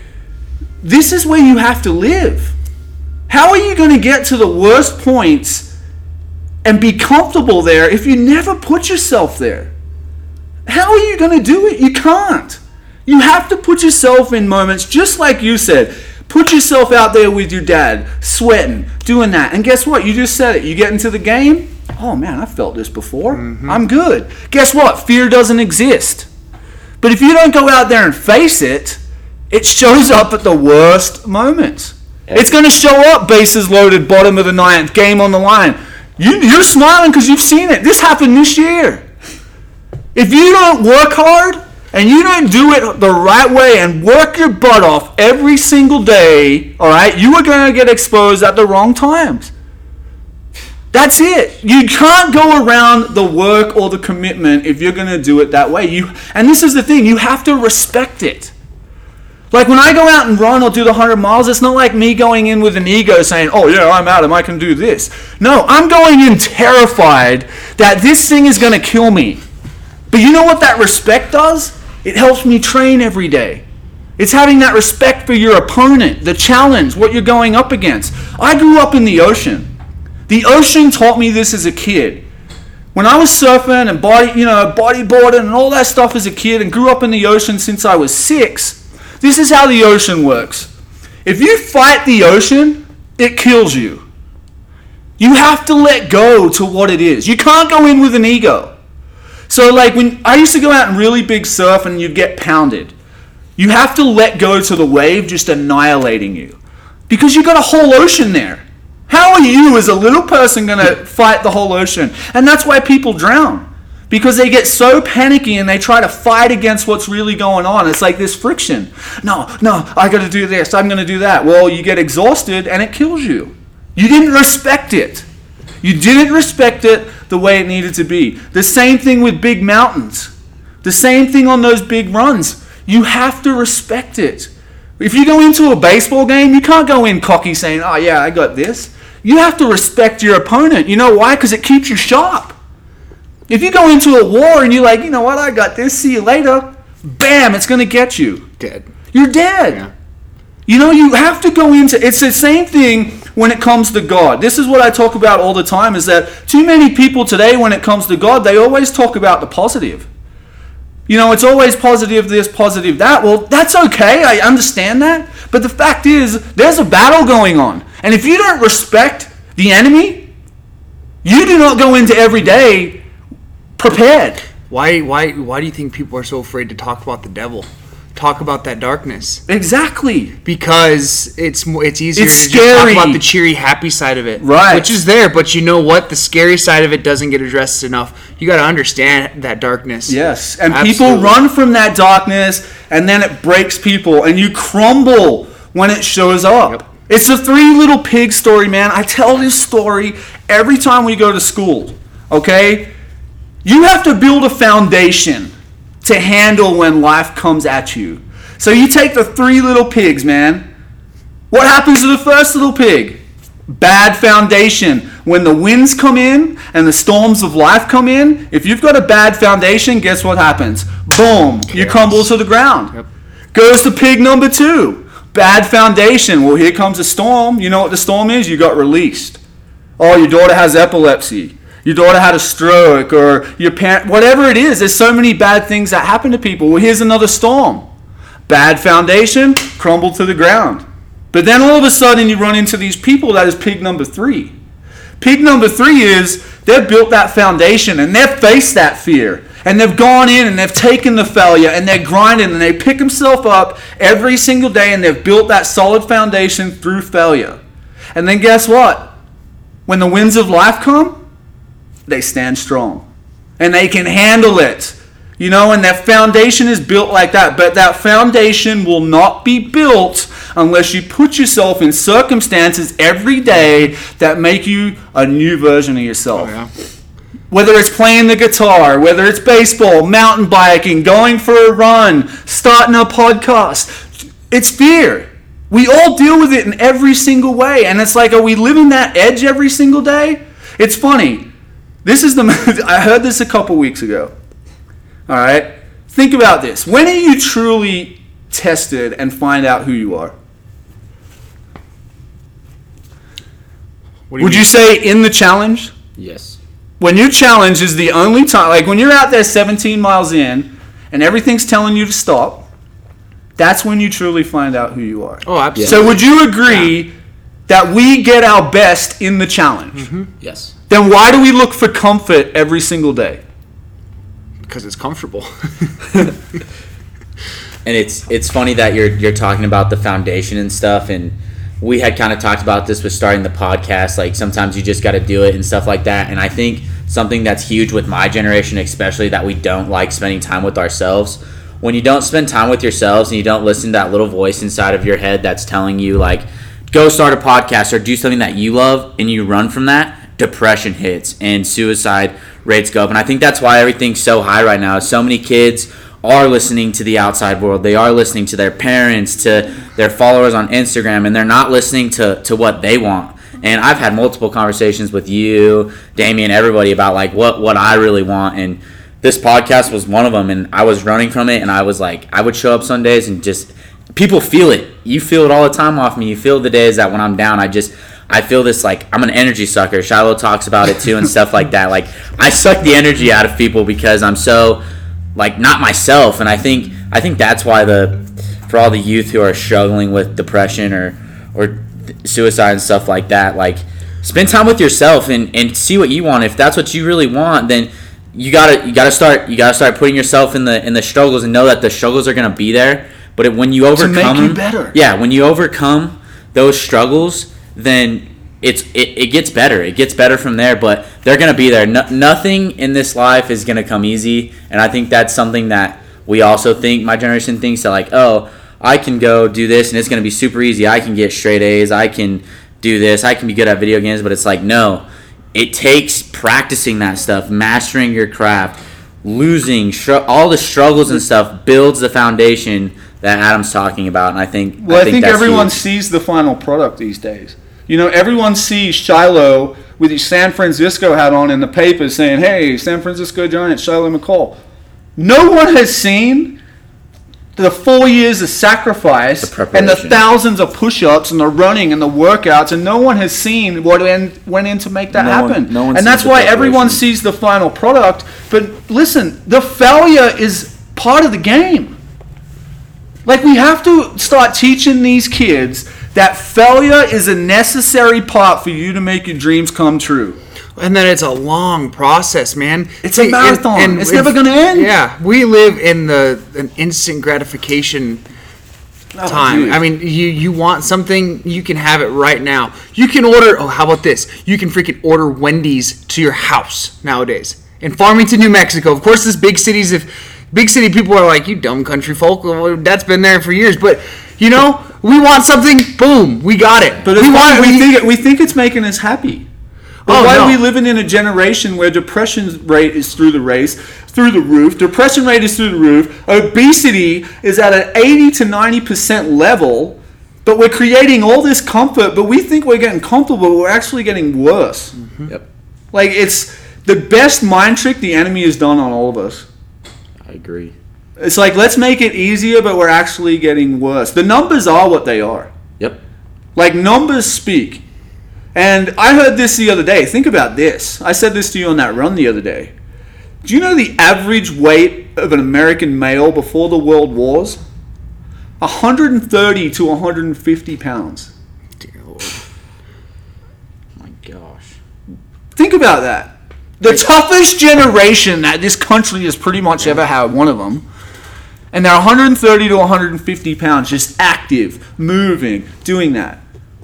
this is where you have to live. How are you going to get to the worst points and be comfortable there if you never put yourself there? How are you going to do it? You can't. You have to put yourself in moments just like you said Put yourself out there with your dad, sweating, doing that. And guess what? You just said it. You get into the game. Oh man, I felt this before. Mm-hmm. I'm good. Guess what? Fear doesn't exist. But if you don't go out there and face it, it shows up at the worst moments. It's going to show up bases loaded, bottom of the ninth, game on the line. You, you're smiling because you've seen it. This happened this year. If you don't work hard, and you don't do it the right way and work your butt off every single day, all right, you are going to get exposed at the wrong times. That's it. You can't go around the work or the commitment if you're going to do it that way. You and this is the thing, you have to respect it. Like when I go out and run or do the 100 miles, it's not like me going in with an ego saying, "Oh yeah, I'm Adam, I can do this." No, I'm going in terrified that this thing is going to kill me. But you know what that respect does? It helps me train every day. It's having that respect for your opponent, the challenge, what you're going up against. I grew up in the ocean. The ocean taught me this as a kid. When I was surfing and body, you know, bodyboarding and all that stuff as a kid and grew up in the ocean since I was 6, this is how the ocean works. If you fight the ocean, it kills you. You have to let go to what it is. You can't go in with an ego. So like when I used to go out and really big surf and you'd get pounded. You have to let go to the wave just annihilating you. Because you've got a whole ocean there. How are you as a little person going to fight the whole ocean? And that's why people drown. Because they get so panicky and they try to fight against what's really going on. It's like this friction. No, no, I got to do this. I'm going to do that. Well, you get exhausted and it kills you. You didn't respect it. You didn't respect it the way it needed to be. The same thing with big mountains. The same thing on those big runs. You have to respect it. If you go into a baseball game, you can't go in cocky saying, oh, yeah, I got this. You have to respect your opponent. You know why? Because it keeps you sharp. If you go into a war and you're like, you know what, I got this, see you later, bam, it's going to get you. Dead. You're dead. Yeah. You know, you have to go into it's the same thing when it comes to God. This is what I talk about all the time is that too many people today when it comes to God, they always talk about the positive. You know, it's always positive this, positive that. Well, that's okay. I understand that. But the fact is, there's a battle going on. And if you don't respect the enemy, you do not go into every day prepared. Why why why do you think people are so afraid to talk about the devil? talk about that darkness. Exactly. Because it's it's easier it's to scary. talk about the cheery, happy side of it, right? Which is there, but you know what? The scary side of it doesn't get addressed enough. You got to understand that darkness. Yes, and Absolutely. people run from that darkness, and then it breaks people, and you crumble when it shows up. Yep. It's the three little pig story, man. I tell this story every time we go to school. Okay, you have to build a foundation to handle when life comes at you. So you take the three little pigs, man. What happens to the first little pig? Bad foundation. When the winds come in and the storms of life come in, if you've got a bad foundation, guess what happens? Boom, you crumble to the ground. Yep. Goes to pig number two. Bad foundation. Well, here comes a storm. You know what the storm is? You got released. Oh, your daughter has epilepsy your daughter had a stroke or your parent, whatever it is, there's so many bad things that happen to people. Well, here's another storm. Bad foundation, crumbled to the ground. But then all of a sudden you run into these people that is pig number three. Pig number three is they've built that foundation and they've faced that fear. And they've gone in and they've taken the failure and they're grinding and they pick themselves up every single day and they've built that solid foundation through failure. And then guess what? When the winds of life come, they stand strong. And they can handle it. You know, and that foundation is built like that. But that foundation will not be built unless you put yourself in circumstances every day that make you a new version of yourself. Oh, yeah. Whether it's playing the guitar, whether it's baseball, mountain biking, going for a run, starting a podcast, it's fear. We all deal with it in every single way. And it's like, are we living that edge every single day? It's funny. This is the, I heard this a couple weeks ago. All right? Think about this. When are you truly tested and find out who you are? What do Would you say in the challenge? Yes. When your challenge is the only time, like when you're out there 17 miles in and everything's telling you to stop, that's when you truly find out who you are. Oh, absolutely. So, would you agree that we get our best in the challenge? Mm-hmm. Yes. Then why do we look for comfort every single day? because it's comfortable. and it's it's funny that you're you're talking about the foundation and stuff and we had kind of talked about this with starting the podcast like sometimes you just got to do it and stuff like that and i think something that's huge with my generation especially that we don't like spending time with ourselves when you don't spend time with yourselves and you don't listen to that little voice inside of your head that's telling you like go start a podcast or do something that you love and you run from that depression hits and suicide rates go up and i think that's why everything's so high right now. So many kids are listening to the outside world. They are listening to their parents, to their followers on Instagram, and they're not listening to, to what they want. And I've had multiple conversations with you, Damien, everybody about like what, what I really want. And this podcast was one of them. And I was running from it, and I was like, I would show up some days and just people feel it. You feel it all the time off me. You feel the days that when I'm down, I just I feel this like I'm an energy sucker. Shilo talks about it too and stuff like that. Like I suck the energy out of people because I'm so like not myself. And i think i think that's why the for all the youth who are struggling with depression or or suicide and stuff like that like spend time with yourself and and see what you want. If that's what you really want then you gotta you gotta start you gotta start putting yourself in the in the struggles and know that the struggles are gonna be there. But it, when you overcome you better. yeah when you overcome those struggles then it's it, it gets better. It gets better from there but they're gonna be there. No, nothing in this life is gonna come easy and i think that's something that we also think my generation thinks that like oh i can go do this and it's gonna be super easy. I can get straight a's. I can do this. I can be good at video games but it's like no. It takes practicing that stuff mastering your craft losing str- all the struggles and stuff builds the foundation that adam's talking about and i think Well, I think, that's everyone huge. sees the final product these days. You know, everyone sees Shilo with his San Francisco hat on in the papers saying, hey, San Francisco Giants, Shilo McCall. No one has seen the four years of sacrifice The and the thousands of push-ups and the running and the workouts, and no one has seen what went in to make that No one- happen. no one and that's why everyone sees the final product. But listen, the failure is part of the game. Like we have to start teaching these kids that failure is a necessary part for you to make your dreams come true. and then it's a long process, man. It's a marathon. and It's never gonna end. Yeah, we live in the an instant gratification oh, time. dude. I mean, you you want something, you can have it right now. You can order. Oh, how about this? You can freaking order Wendy's to your house nowadays in Farmington, New Mexico. Of course, this big cities. If big city people are like, you dumb country folk, that's been there for years. But you know, we want something. Boom, we got it. But we funny, we we- think we think it's making us happy. But Oh, why no. are we living in a generation where depression rate is through the race, through the roof? Depression rate is through the roof. Obesity is at an 80 to 90 percent level. But we're creating all this comfort, but we think we're getting comfortable, but we're actually getting worse. Mm-hmm. yep Like it's the best mind trick the enemy has done on all of us. i agree It's like let's make it easier, but we're actually getting worse. The numbers are what they are. yep Like numbers speak. And I heard this the other day. Think about this. I said this to you on that run the other day. Do you know the average weight of an American male before the world wars? 130 to 150 pounds. Dear Lord. my gosh Think about that. The toughest generation that this country has pretty much ever had, one of them. And they're 130 to 150 pounds, just active, moving, doing that.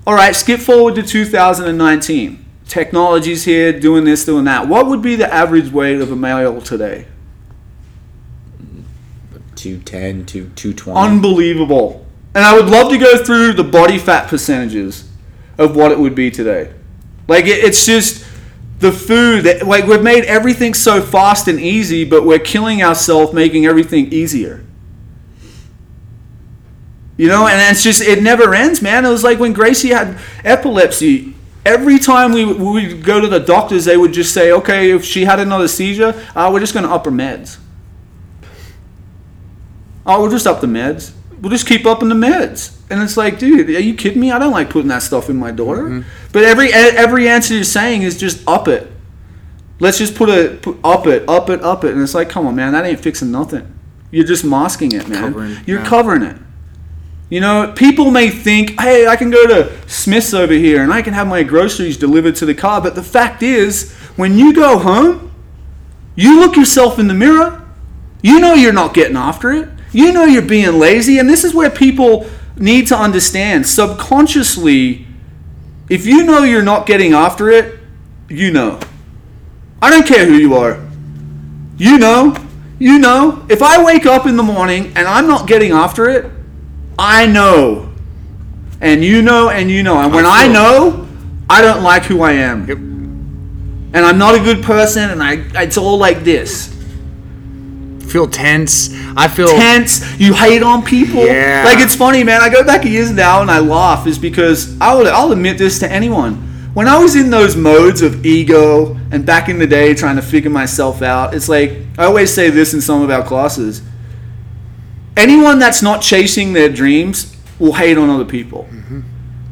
All right, skip forward to 2019. Technology's here, doing this, doing that. What would be the average weight of a male today? 210, 2, 220. Unbelievable. And I would love to go through the body fat percentages of what it would be today. Like it, it's just the food that like we've made everything so fast and easy, but we're killing ourselves making everything easier. You know, and it's just it never ends, man. It was like when Gracie had epilepsy. Every time we we would go to the doctors, they would just say, "Okay, if she had another seizure, uh, we're just going to up her meds." Oh, we'll just up the meds. We'll just keep upping the meds. And it's like, dude, are you kidding me? I don't like putting that stuff in my daughter. But every every answer you're saying is just up it. Let's just put it put, up it, up it, up it, and it's like, come on, man, that ain't fixing nothing. You're just masking it, man. Covering, you're yeah. covering it. You know, people may think, hey, I can go to Smith's over here and I can have my groceries delivered to the car. But the fact is, when you go home, you look yourself in the mirror. You know you're not getting after it. You know you're being lazy. And this is where people need to understand subconsciously if you know you're not getting after it, you know. I don't care who you are. You know. You know. If I wake up in the morning and I'm not getting after it, I know. And you know, and you know. And when I, feel- know, I don't like who I am. Yep. And I'm not a good person, and I it's all like this. Feel tense. I feel Tense, you hate on people. Yeah. Like it's funny, man. I go back years now and I laugh is because I will I'll admit this to anyone. When I was in those modes of ego and back in the day trying to figure myself out, it's like I always say this in some of our classes. Anyone that's not chasing their dreams will hate on other people. Mm-hmm.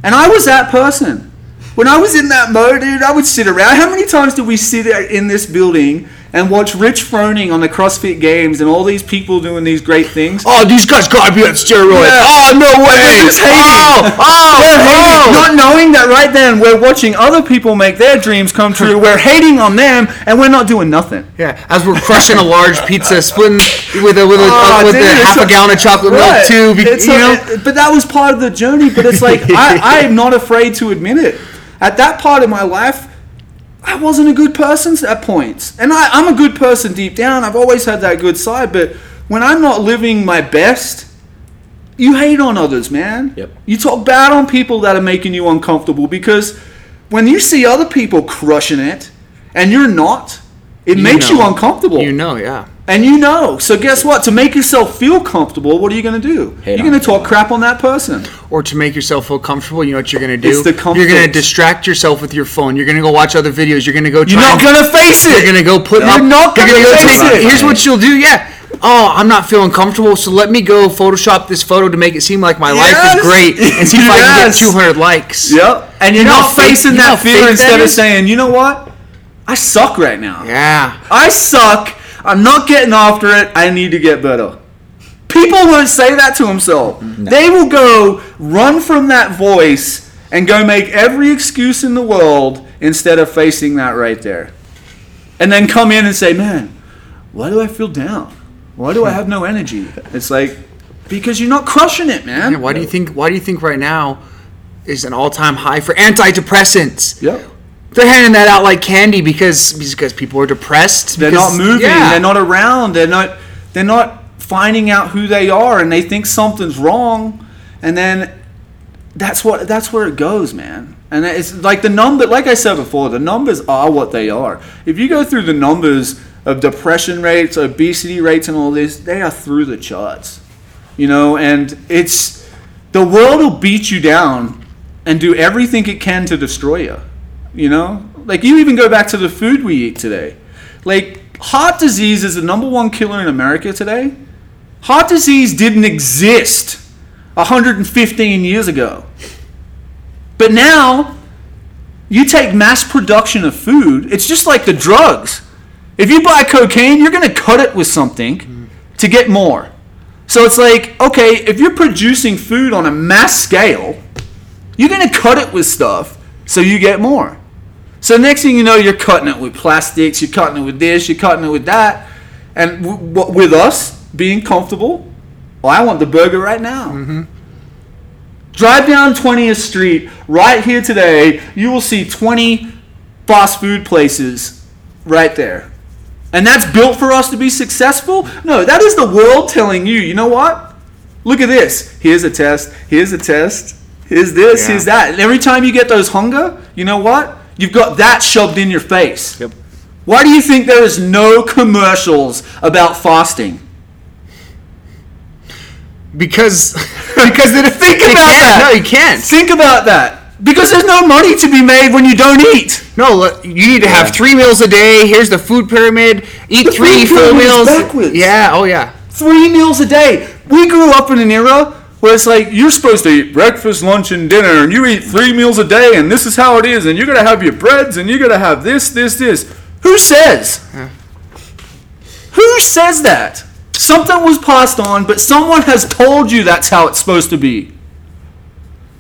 And I was that person. When I was in that mode, dude, I would sit around. How many times did we sit in this building and watch Rich Froning on the CrossFit Games and all these people doing these great things? Oh, these guys gotta be on steroids. Yeah. Oh no way! They're just hating. Oh, oh, We're hating, oh. not knowing that right then we're watching other people make their dreams come true. We're hating on them, and we're not doing nothing. Yeah, as we're crushing a large pizza, splitting with a with a Oh, uh, with dude, a half a, a- gallon of chocolate Right. milk too. be- you know, but that was part of the journey. But it's like I, I am not afraid to admit it. At that part of my life, I wasn't a good person at points, and I, I'm a good person deep down. I've always had that good side. But when I'm not living my best, you hate on others, man. Yep. You talk bad on people that are making you uncomfortable because when you see other people crushing it and you're not, it You makes you uncomfortable. you know, yeah. And you know. So guess what? To make yourself feel comfortable, what are you going to do? Hate you're going to talk crap on that person. Or to make yourself feel comfortable, you know what you're gonna do? It's the you're gonna distract yourself with your phone. You're gonna go watch other videos. You're gonna go. Try You're not going to face it. You're gonna go put You're up. not gonna gonna face it. Here's what you'll do. Yeah. Oh, I'm not feeling comfortable, so let me go Photoshop this photo to make it seem like my life Yes. is great, and see if I can get 200 likes. Yep. And you're You know not how fake- facing you know that how fear fake that instead of is? saying, you know what? I suck right now. Yeah. I suck. I'm not getting after it. I need to get better. People won't say that to themselves. Mm-hmm. They will go run from that voice and go make every excuse in the world instead of facing that right there. And then come in and say, man, why do I feel down? Why do I have no energy? It's like, because you're not crushing it, man. Yeah, why do you think? Why do you think right now is an all-time high for antidepressants? Yep. They're handing that out like candy because because people are depressed. They're because- not moving. Yeah. They're not around. They're not. They're not finding out who they are, and they think something's wrong, and then that's what that's where it goes, man. And it's like the number, like I said before, the numbers are what they are. If you go through the numbers of depression rates, obesity rates, and all this, they are through the charts. You know, and it's the world will beat you down and do everything it can to destroy you. You know, like you even go back to the food we eat today. Like heart disease is the number one killer in America today. Heart disease didn't exist 115 years ago. But now, you take mass production of food, it's just like the drugs. If you buy cocaine, you're going to cut it with something to get more. So it's like, okay, if you're producing food on a mass scale, you're going to cut it with stuff so you get more. So next thing you know, you're cutting it with plastics, you're cutting it with this, you're cutting it with that. And w- w- with us being comfortable, well, I want the burger right now. Mm-hmm. Drive down 20th Street right here today. You will see 20 fast food places right there. And that's built for us to be successful? No, that is the world telling you, you know what? Look at this. Here's a test. Here's a test. Here's this. Yeah. Here's that. And every time you get those hunger, you know what? You've got that shoved in your face. Yep. Why do you think there is no commercials about fasting? Because because they Think about that. No, you can't. Think about that. Because there's no money to be made when you don't eat. No, look, you need to have Yeah. three meals a day. Here's the food pyramid. Eat The three food full meals. backwards. Yeah. Oh yeah. Three meals a day. We grew up in an era where it's like you're supposed to eat breakfast, lunch, and dinner, and you eat three meals a day, and this is how it is, and you're gonna have your breads, and you're gonna have this, this, this. Who says? Who says that? Something was passed on, but someone has told you that's how it's supposed to be.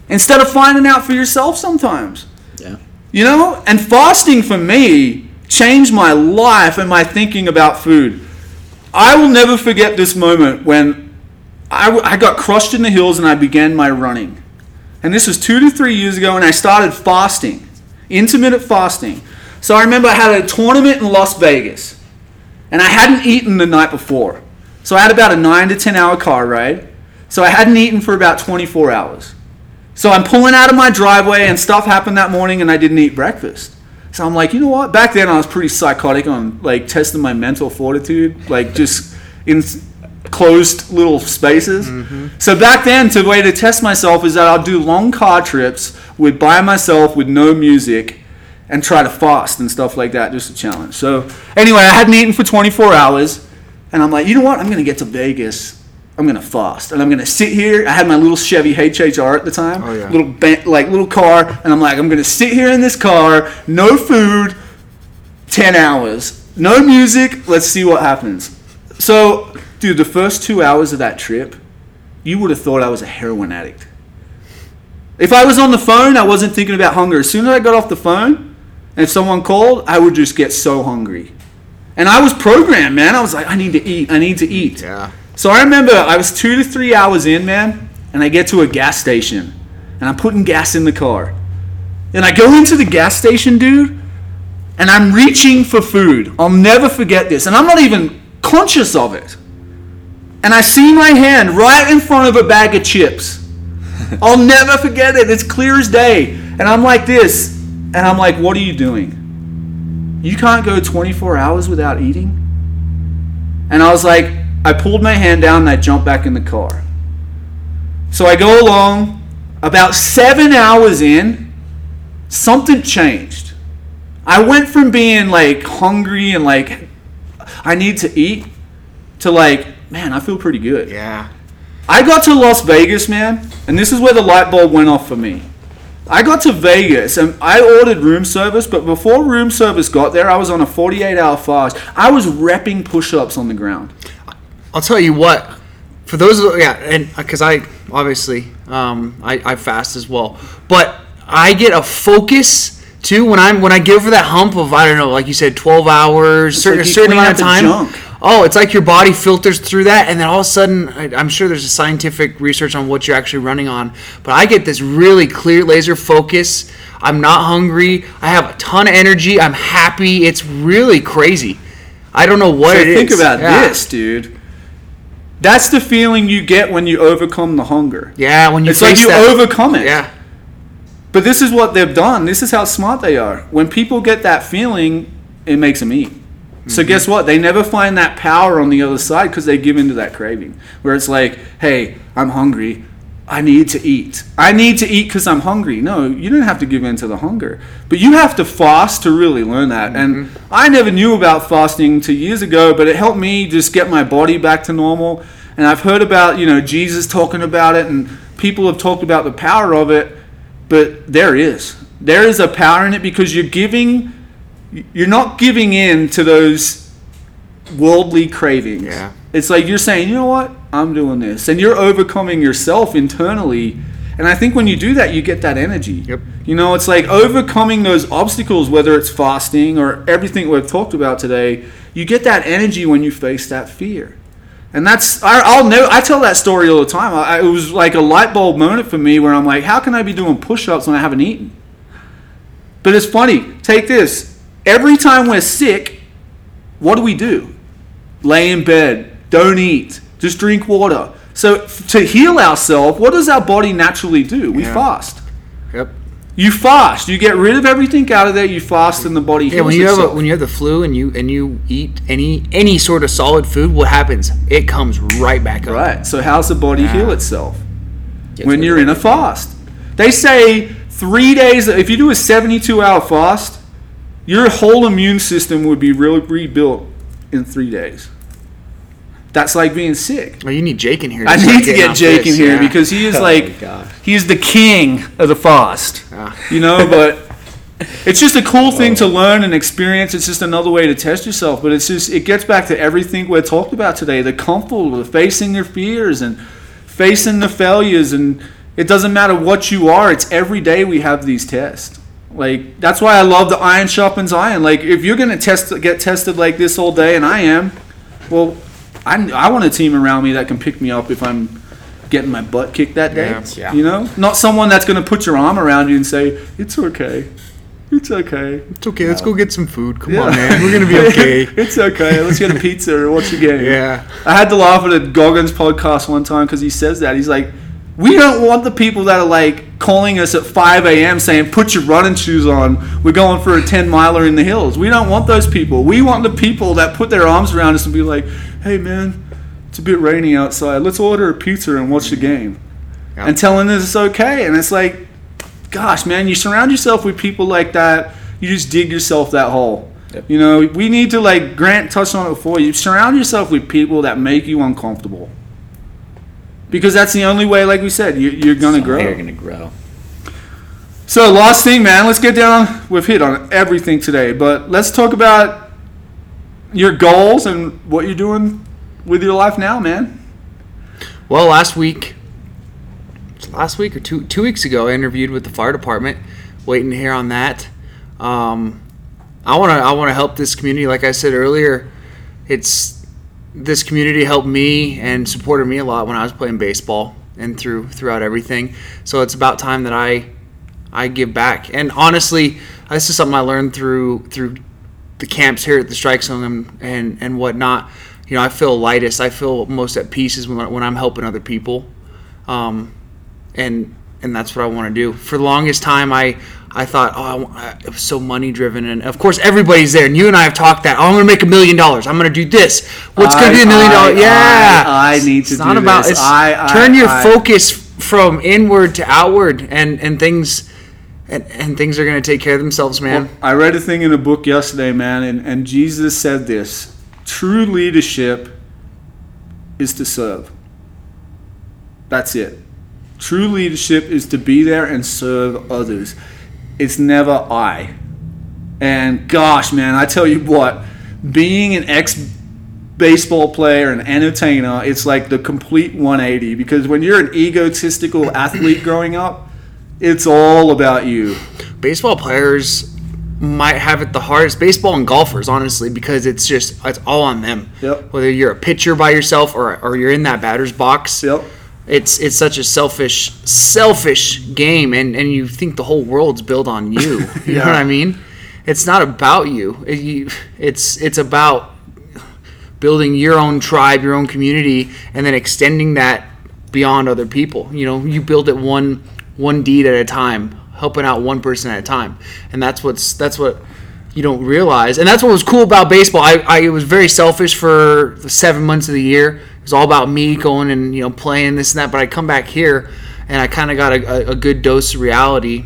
Instead of finding out for yourself sometimes. Yeah. You know? And fasting for me changed my life and my thinking about food. I will never forget this moment when I, got crushed in the hills and I began my running. And this was two to three years ago, and I started fasting, intermittent fasting. So I remember I had a tournament in Las Vegas, and I hadn't eaten the night before. So I had about a nine to 10 hour car ride. So I hadn't eaten for about 24 hours. So I'm pulling out of my driveway, and stuff happened that morning, and I didn't eat breakfast. So I'm like, you know what? Back then, I was pretty psychotic on like testing my mental fortitude, like just in closed little spaces. Mm-hmm. So back then, the way to test myself is that I'll do long car trips with by myself with no music, and try to fast and stuff like that, just a challenge. So anyway, I hadn't eaten for 24 hours, and I'm like, you know what? I'm gonna get to Vegas. I'm gonna fast, and I'm gonna sit here. I had my little Chevy HHR at the time, Oh, yeah. little ba- like little car, and I'm like, I'm gonna sit here in this car, no food, 10 hours, no music. Let's see what happens. So, dude, the first two hours of that trip, you would have thought I was a heroin addict. If I was on the phone, I wasn't thinking about hunger. As soon as I got off the phone, and if someone called, I would just get so hungry. And I was programmed, man. I was like, I need to eat. I need to eat. Yeah. So I remember I was two to three hours in, man, and I get to a gas station, and I'm putting gas in the car. And I go into the gas station, dude, and I'm reaching for food. I'll never forget this, and I'm not even conscious of it. And I see my hand right in front of a bag of chips. I'll never forget it. It's clear as day. And I'm like this, and I'm like, what are you doing? You can't go 24 hours without eating? And I was like, I pulled my hand down and I jumped back in the car. So I go along. About seven hours in, something changed. I went from being like hungry and like, I need to eat, to like, man, I feel pretty good. Yeah. I got to Las Vegas, man, and this is where the light bulb went off for me. I got to Vegas and I ordered room service, but before room service got there, I was on a 48 hour fast. I was repping push ups on the ground. I'll tell you what. For those, of, yeah, and because I obviously um, I, I fast as well, but I get a focus too when I'm when I get over that hump of I don't know, like you said, twelve hours, certain like a certain amount of time. Oh, it's like your body filters through that, and then all of a sudden, I, I'm sure there's a scientific research on what you're actually running on. But I get this really clear laser focus. I'm not hungry. I have a ton of energy. I'm happy. It's really crazy. I don't know what So it is. think about Yeah. this, dude. That's the feeling you get when you overcome the hunger. Yeah, when you It's like you that, overcome it. Yeah. But this is what they've done. This is how smart they are. When people get that feeling, it makes them eat. So mm-hmm. guess what? They never find that power on the other side because they give into that craving. Where it's like, hey, I'm hungry. I need to eat. I need to eat because I'm hungry. No, you don't have to give in to the hunger. But you have to fast to really learn that. Mm-hmm. And I never knew about fasting two years ago, but it helped me just get my body back to normal. And I've heard about, you know, Jesus talking about it and people have talked about the power of it but there is there is a power in it because you're giving you're not giving in to those worldly cravings Yeah. it's like you're saying you know what i'm doing this and you're overcoming yourself internally and i think when you do that you get that energy Yep. you know it's like overcoming those obstacles whether it's fasting or everything we've talked about today you get that energy when you face that fear And that's I, I'll know. I tell that story all the time. I, it was like a light bulb moment for me where I'm like, how can I be doing push-ups when I haven't eaten? But it's funny. Take this. Every time we're sick, what do we do? Lay in bed. Don't eat. Just drink water. So to heal ourselves, what does our body naturally do? We Yeah. fast. Yep. You fast. You get rid of everything out of there. You fast, and the body heals Yeah, when you have a, when you have the flu and you and you eat any any sort of solid food, what happens? It comes right back up. Right. So how's the body heal itself? Gets when you're in a fast. They say three days. If you do a 72 hour fast, your whole immune system would be really rebuilt in three days. That's like being sick. Oh, you need Jake in here. I need to get Jake this, in here yeah. because he is Oh like my God. he's the king of the fast. Ah. You know, but it's just a cool thing to learn and experience. It's just another way to test yourself. But it's just it gets back to everything we're talked about today: the comfort, the facing your fears, and facing the failures. And it doesn't matter what you are. It's every day we have these tests. Like that's why I love the iron sharpens iron. Like if you're gonna test get tested like this all day, and I am, well, I, I want a team around me that can pick me up if I'm getting my butt kicked that day. Yeah. Yeah. You know, not someone that's going to put your arm around you and say it's okay, it's okay. It's okay. Let's go get some food. Come Yeah. on, man. We're gonna be okay. it's okay. Let's get a pizza or watch a game. yeah. I had to laugh at a Goggins podcast one time because he says that he's like, we don't want the people that are like calling us at 5 a.m. saying, put your running shoes on. We're going for a 10 miler in the hills. We don't want those people. We want the people that put their arms around us and be like, hey man, it's a bit rainy outside. Let's order a pizza and watch the game. Yeah. And telling us it's okay. And it's like, gosh, man, you surround yourself with people like that, you just dig yourself that hole. Yep. You know, we need to like Grant touched on it before. You surround yourself with people that make you uncomfortable, because that's the only way. Like we said, you, you're gonna grow. You're gonna grow. So last thing, man, let's get down. We've hit on everything today, but let's talk about your goals and what you're doing with your life now, man. Well, last week, last week or two two weeks ago, I interviewed with the fire department. Waiting to hear on that. Um, I want to I want to help this community. Like I said earlier, it's this community helped me and supported me a lot when I was playing baseball and through throughout everything. So it's about time that I I give back. And honestly, this is something I learned through through the camps here at the Strike Zone and and, and whatnot. You know, I feel lightest. I feel most at peace is when, when I'm helping other people, um, and and that's what I want to do. For the longest time, I I thought, oh, I, it was so money driven, and of course everybody's there. And you and I have talked that. Oh, I'm gonna make a million dollars. I'm gonna do this. What's gonna be a million dollars? Yeah, I need to It's not do about. this. It's, I- I- turn your I- focus from inward to outward, and and things. And, and things are going to take care of themselves, man. I read a thing in a book yesterday, man, and, and Jesus said this true leadership is to serve. That's it. True leadership is to be there and serve others. It's never I. And gosh, man, I tell you what, being an ex baseball player and entertainer, it's like the complete 180 because when you're an egotistical athlete growing up, it's all about you. baseball players might have it the hardest baseball and golfers honestly because it's just it's all on them Yep. whether you're a pitcher by yourself or, or you're in that batter's box Yep. It's it's such a selfish selfish game and and you think the whole world's built on you. You Yeah. know what i mean? It's not about you. It- you it's it's about building your own tribe your own community and then extending that beyond other people. You know you build it one one deed at a time helping out one person at a time. And that's what's that's what you don't realize. And that's what was cool about baseball. I, I was very selfish for the seven months of the year it was all about me going and you know playing this and that but i come back here and i kind of got a, a, good dose of reality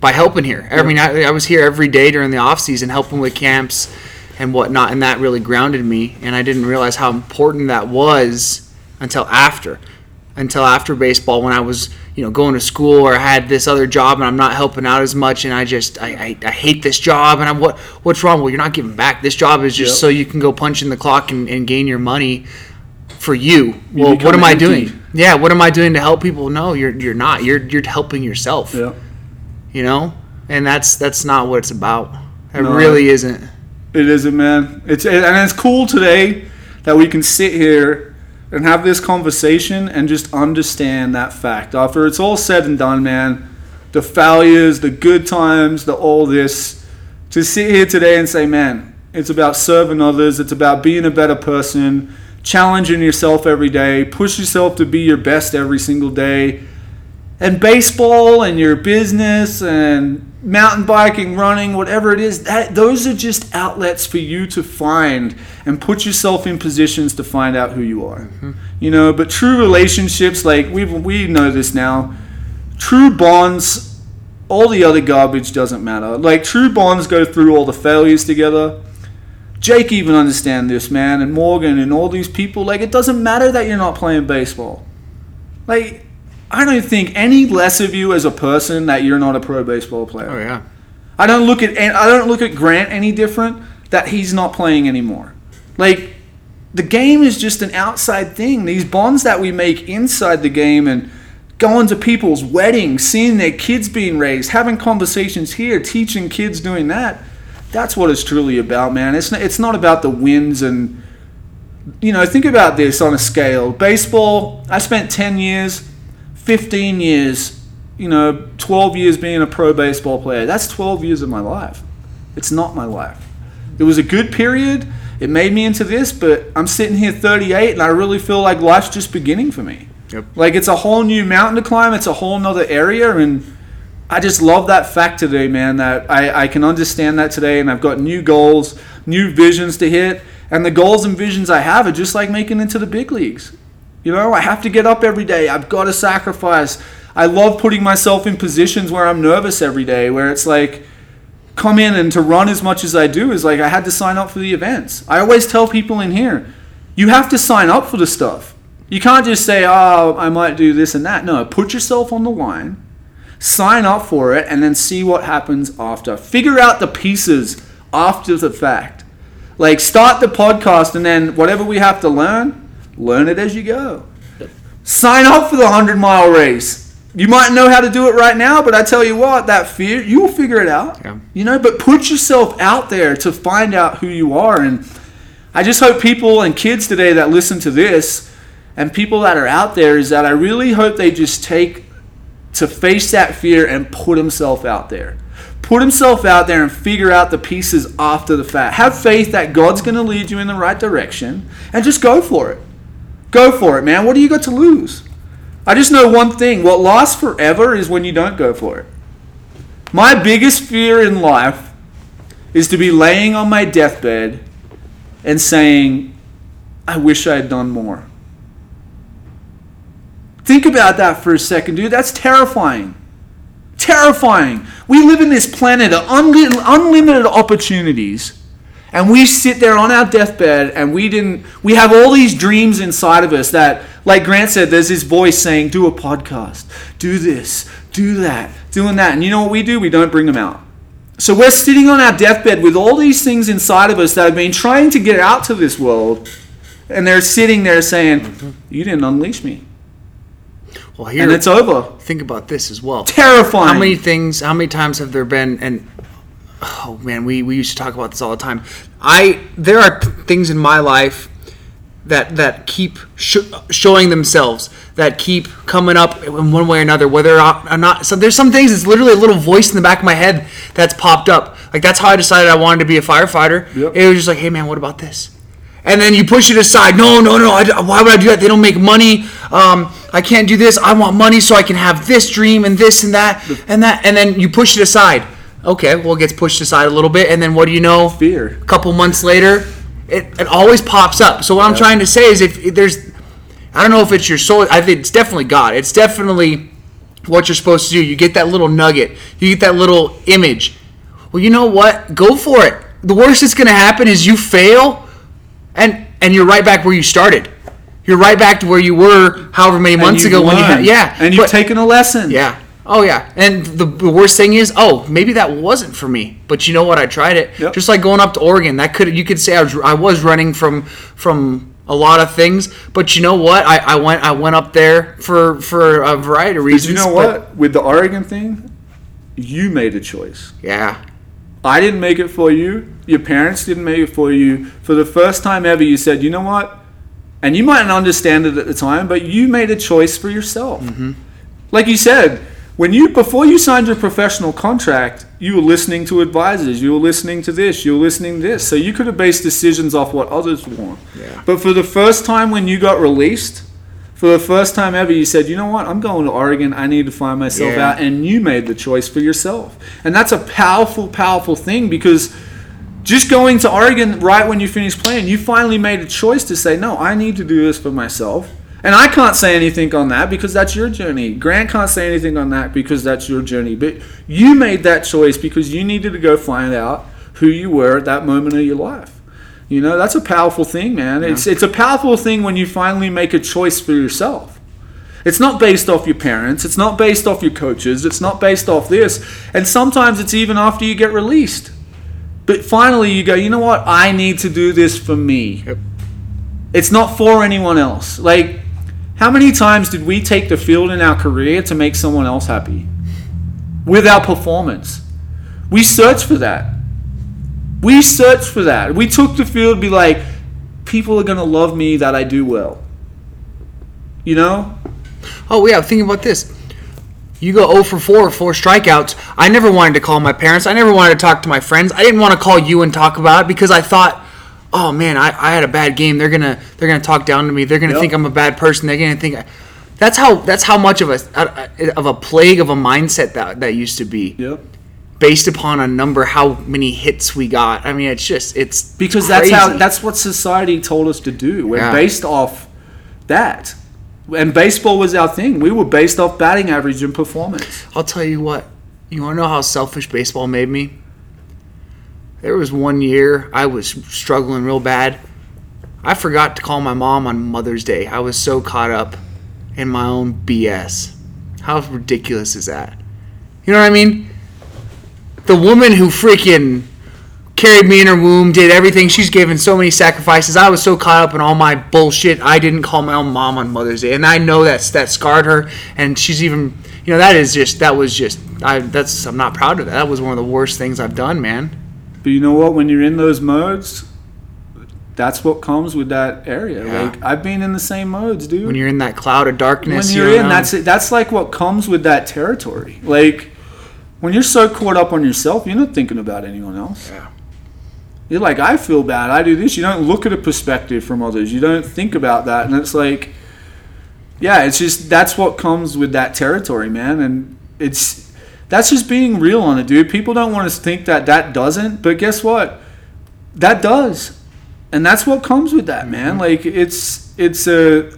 by helping here. I mean, I, I was here every day during the off season, helping with camps and whatnot, and that really grounded me. And I didn't realize how important that was until after, until after baseball, when I was, you know, going to school or I had this other job and I'm not helping out as much, and I just, I, I, I hate this job. And I'm, what, what's wrong? Well, you're not giving back. This job is just Yep. so you can go punch in the clock and, and gain your money for you. You well, what am I doing? Yeah, what am I doing to help people? No, you're, you're not. You're, you're helping yourself Yeah. you know and that's that's not what it's about it No, really isn't It isn't, man. It's and it's cool today that we can sit here and have this conversation and just understand that fact. After it's all said and done, man, the failures, the good times, the all this, to sit here today and say, man, it's about serving others, it's about being a better person, challenging yourself every day, push yourself to be your best every single day. And baseball and your business and mountain biking, running, whatever it is, that those are just outlets for you to find and put yourself in positions to find out who you are. Mm-hmm. You know, but true relationships, like we we know this now, true bonds, all the other garbage doesn't matter. Like true bonds go through all the failures together. Jake even understand this, man, and Morgan and all these people. Like it doesn't matter that you're not playing baseball. Like I don't think any less of you as a person that you're not a pro baseball player. Oh yeah. I don't look at I don't look at Grant any different that he's not playing anymore. Like the game is just an outside thing. These bonds that we make inside the game and going to people's weddings, seeing their kids being raised, having conversations here, teaching kids doing that. That's what it's truly about, man. It's not, it's not about the wins and you know, think about this on a scale. Baseball, I spent 10 years 15 years, you know, 12 years being a pro baseball player. That's 12 years of my life. It's not my life. It was a good period. It made me into this, but I'm sitting here 38 and I really feel like life's just beginning for me. Yep. Like it's a whole new mountain to climb, it's a whole nother area and I just love that fact today, man, that I, I can understand that today and I've got new goals, new visions to hit. And the goals and visions I have are just like making it into the big leagues. You know, I have to get up every day. I've got to sacrifice. I love putting myself in positions where I'm nervous every day, where it's like, come in and to run as much as I do is like I had to sign up for the events. I always tell people in here, you have to sign up for the stuff. You can't just say, oh, I might do this and that. No, put yourself on the line, sign up for it, and then see what happens after. Figure out the pieces after the fact. Like, start the podcast, and then whatever we have to learn, learn it as you go. Sign up for the 100 mile race. You might know how to do it right now, but I tell you what, that fear, you'll figure it out. Yeah. You know, but put yourself out there to find out who you are. And I just hope people and kids today that listen to this and people that are out there is that I really hope they just take to face that fear and put himself out there. Put himself out there and figure out the pieces after the fact. Have faith that God's going to lead you in the right direction and just go for it. Go for it, man. What do you got to lose? I just know one thing what lasts forever is when you don't go for it. My biggest fear in life is to be laying on my deathbed and saying, I wish I had done more. Think about that for a second, dude. That's terrifying. Terrifying. We live in this planet of unli- unlimited opportunities. And we sit there on our deathbed and we didn't we have all these dreams inside of us that like Grant said there's this voice saying do a podcast, do this, do that, doing that. And you know what we do? We don't bring them out. So we're sitting on our deathbed with all these things inside of us that have been trying to get out to this world and they're sitting there saying you didn't unleash me. Well, here, And it's over. think about this as well. Terrifying. How many things? How many times have there been? And oh man, we, we used to talk about this all the time. I there are things in my life that that keep sh- showing themselves, that keep coming up in one way or another, whether or not. So there's some things. It's literally a little voice in the back of my head that's popped up. Like that's how I decided I wanted to be a firefighter. Yep. It was just like, hey man, what about this? And then you push it aside. No, no, no. I, why would I do that? They don't make money. Um, I can't do this. I want money so I can have this dream and this and that and that. And then you push it aside. Okay, well, it gets pushed aside a little bit. And then what do you know? Fear. A couple months later, it, it always pops up. So what I'm trying to say is if, if there's, I don't know if it's your soul. I think it's definitely God. It's definitely what you're supposed to do. You get that little nugget. You get that little image. Well, you know what? Go for it. The worst that's going to happen is you fail, and and you're right back where you started. You're right back to where you were however many months ago you've when you had yeah. And you've but- taken a lesson. yeah. Oh yeah. And the, the worst thing is, oh, maybe that wasn't for me. But you know what? I tried it. Yep. Just like going up to Oregon, that could you could say I was, I was running from from a lot of things. But you know what? I, I went I went up there for for a variety of But reasons. you know but- what? With the Oregon thing, you made a choice. Yeah. I didn't make it for you. Your parents didn't make it for you. For the first time ever, you said, you know what? and you might not understand it at the time, but you made a choice for yourself. Mm-hmm. Like you said, when you before you signed your professional contract, you were listening to advisors, you were listening to this, you were listening to this, so you could have based decisions off what others want. Yeah. But for the first time when you got released, for the first time ever, you said, you know what, I'm going to Oregon. I need to find myself Yeah. out. And you made the choice for yourself. And that's a powerful, powerful thing because just going to Oregon right when you finish playing, you finally made a choice to say, no, I need to do this for myself. And I can't say anything on that because that's your journey. Grant can't say anything on that because that's your journey. But you made that choice because you needed to go find out who you were at that moment of your life. You know, that's a powerful thing, man. It's it's a powerful thing when you finally make a choice for yourself. It's not based off your parents, it's not based off your coaches, it's not based off this. And sometimes it's even after you get released. But finally you go, "You know what? I need to do this for me." Yep. It's not for anyone else. Like how many times did we take the field in our career to make someone else happy? With our performance. We search for that. We searched for that. We took the field be like, people are gonna love me that I do well. You know? Oh yeah, think about this. You go 0 for 4, four strikeouts. I never wanted to call my parents. I never wanted to talk to my friends. I didn't want to call you and talk about it because I thought, oh man, I, I had a bad game. They're gonna they're gonna talk down to me. They're gonna Yep. think I'm a bad person. They're gonna think that's how that's how much of a of a plague of a mindset that that used to be Yep. Based upon a number how many hits we got. I mean, it's just it's Because that's how that's what society told us to do. We're Yeah. based off that. And baseball was our thing. We were based off batting average and performance. I'll tell you what. You want to know how selfish baseball made me? There was one year I was struggling real bad. I forgot to call my mom on Mother's Day. I was so caught up in my own BS. How ridiculous is that? You know what I mean? The woman who freaking carried me in her womb, did everything. She's given so many sacrifices. I was so caught up in all my bullshit. I didn't call my own mom on Mother's Day, and I know that's that scarred her. And she's even, you know, that is just that was just. I that's I'm not proud of that. That was one of the worst things I've done, man. But you know what? When you're in those modes, that's what comes with that area. Yeah. Like I've been in the same modes, dude. When you're in that cloud of darkness, when you you're don't in, that's it. That's like what comes with that territory. Like when you're so caught up on yourself, you're not thinking about anyone else. Yeah. You're like, I feel bad. I do this. You don't look at a perspective from others. You don't think about that, and it's like, yeah, it's just that's what comes with that territory, man. And it's that's just being real on it, dude. People don't want to think that that doesn't, but guess what? That does, and that's what comes with that, man. Mm-hmm. Like it's it's a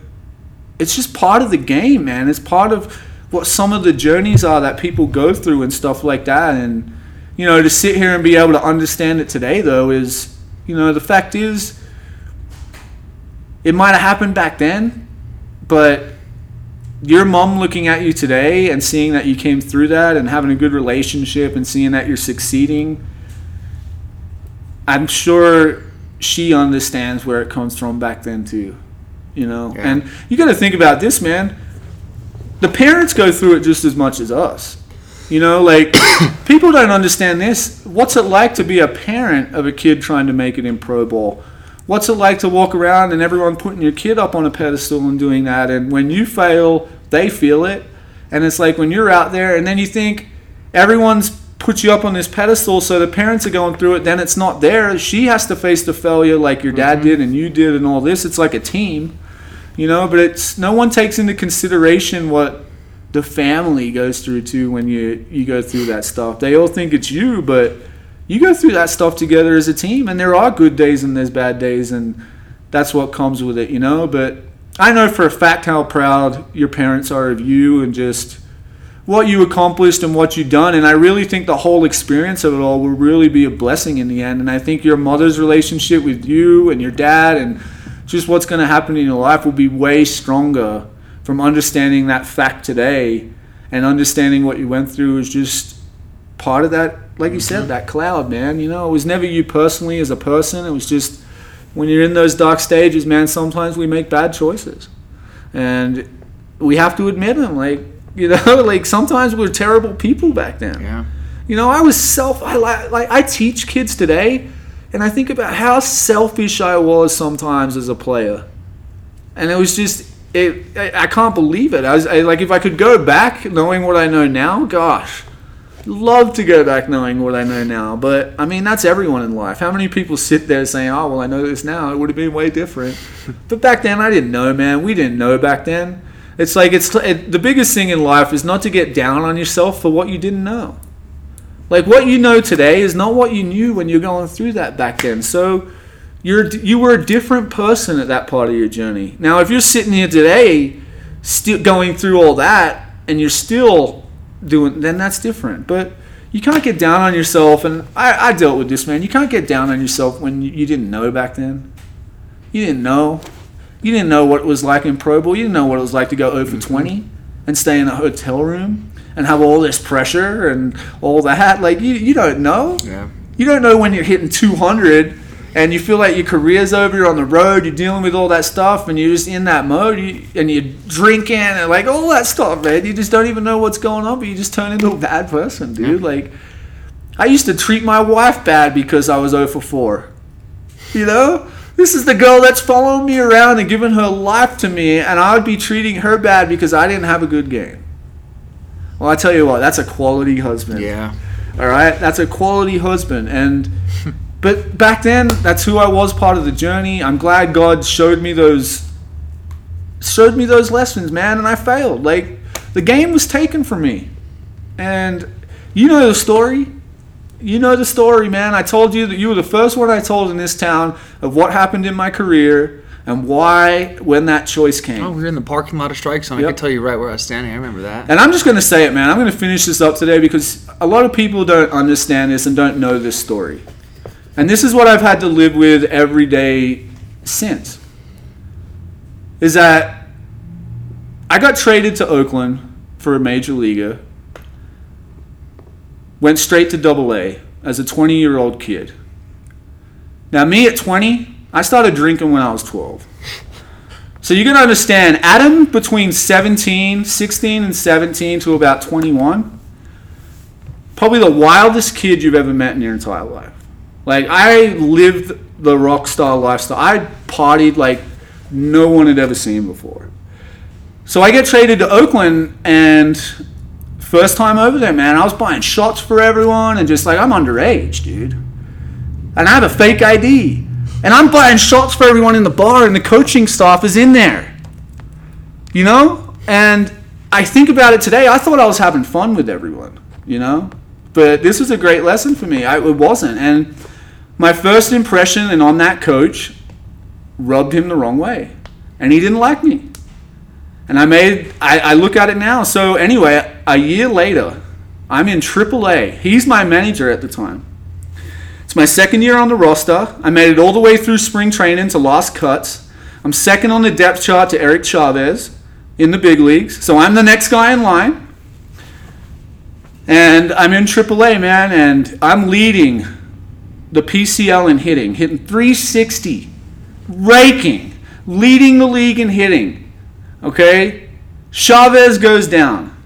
it's just part of the game, man. It's part of what some of the journeys are that people go through and stuff like that. And you know, to sit here and be able to understand it today, though, is you know the fact is it might have happened back then, but your mom looking at you today and seeing that you came through that and having a good relationship and seeing that you're succeeding, I'm sure she understands where it comes from back then too. You know, Yeah. and you got to think about this, man. The parents go through it just as much as us. You know, like people don't understand this. What's it like to be a parent of a kid trying to make it in pro ball? What's it like to walk around and everyone putting your kid up on a pedestal and doing that? And when you fail, they feel it. And it's like when you're out there and then you think everyone's put you up on this pedestal, so the parents are going through it, then it's not there. She has to face the failure like your dad mm-hmm. did and you did and all this. It's like a team, you know, but it's no one takes into consideration what the family goes through too when you you go through that stuff. They all think it's you, but you go through that stuff together as a team, and there are good days and there's bad days, and that's what comes with it, you know. But I know for a fact how proud your parents are of you and just what you accomplished and what you've done. And I really think the whole experience of it all will really be a blessing in the end. And I think your mother's relationship with you and your dad and just what's going to happen in your life will be way stronger from understanding that fact today and understanding what you went through is just part of that like you said mm-hmm. that cloud man you know it was never you personally as a person it was just when you're in those dark stages man sometimes we make bad choices and we have to admit them like you know like sometimes we're terrible people back then yeah. you know, I was self. I like, like I teach kids today, and I think about how selfish I was sometimes as a player. and it was just it. I, I can't believe it. I was I, like, if I could go back, knowing what I know now, gosh, love to go back knowing what I know now. But I mean, that's everyone in life. How many people sit there saying, "Oh, well, I know this now. It would have been way different." but back then, I didn't know, man. We didn't know back then. It's like it's it, the biggest thing in life is not to get down on yourself for what you didn't know. Like what you know today is not what you knew when you're going through that back then. So you're you were a different person at that part of your journey. Now, if you're sitting here today, still going through all that, and you're still doing, then that's different. But you can't get down on yourself. And I, I dealt with this, man. You can't get down on yourself when you, you didn't know back then. You didn't know. You didn't know what it was like in pro ball. You didn't know what it was like to go 0 for mm-hmm. 20 and stay in a hotel room and have all this pressure and all that. Like, you, you don't know. Yeah. You don't know when you're hitting 200 and you feel like your career's over, you're on the road, you're dealing with all that stuff, and you're just in that mode, you, and you're drinking and like all that stuff, man. You just don't even know what's going on, but you just turn into a bad person, dude. Like, I used to treat my wife bad because I was 0 for 4. You know? This is the girl that's following me around and giving her life to me, and I would be treating her bad because I didn't have a good game. Well, I tell you what, that's a quality husband. Yeah. All right, that's a quality husband, and but back then, that's who I was. Part of the journey. I'm glad God showed me those, showed me those lessons, man, and I failed. Like the game was taken from me, and you know the story. You know the story, man. I told you that you were the first one I told in this town of what happened in my career and why when that choice came. Oh, we were in the parking lot of Strike Zone. I Yep. can tell you right where I was standing. I remember that. And I'm just going to say it, man. I'm going to finish this up today because a lot of people don't understand this and don't know this story. And this is what I've had to live with every day since. Is that I got traded to Oakland for a major leaguer, went straight to double A as a 20 year old kid. Now, me at 20, I started drinking when I was 12. So you're going to understand, Adam between 17, 16 and 17 to about 21, probably the wildest kid you've ever met in your entire life. Like I lived the rock star lifestyle. I partied like no one had ever seen before. So I get traded to Oakland and first time over there, man, I was buying shots for everyone and just like I'm underage, dude. And I have a fake ID. And I'm buying shots for everyone in the bar and the coaching staff is in there. You know? And I think about it today, I thought I was having fun with everyone, you know? But this was a great lesson for me. I, it wasn't. And my first impression and on that coach rubbed him the wrong way. And he didn't like me. And I made, I, I look at it now. So anyway, a year later, I'm in AAA. He's my manager at the time. It's my second year on the roster. I made it all the way through spring training to last cuts. I'm second on the depth chart to Eric Chavez in the big leagues. So I'm the next guy in line. And I'm in AAA, man, and I'm leading the PCL in hitting, hitting 360, raking, leading the league in hitting. Okay? Chavez goes down.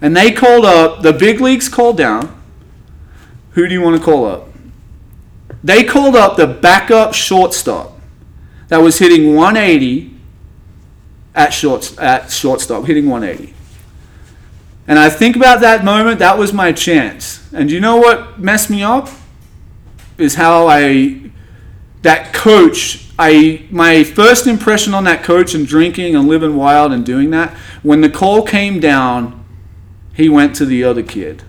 And they called up, the big leagues called down. Who do you want to call up? They called up the backup shortstop that was hitting 180 at short at shortstop, hitting 180. And I think about that moment, that was my chance. And you know what messed me up? Is how I that coach, I my first impression on that coach and drinking and living wild and doing that, when the call came down, he went to the other kid.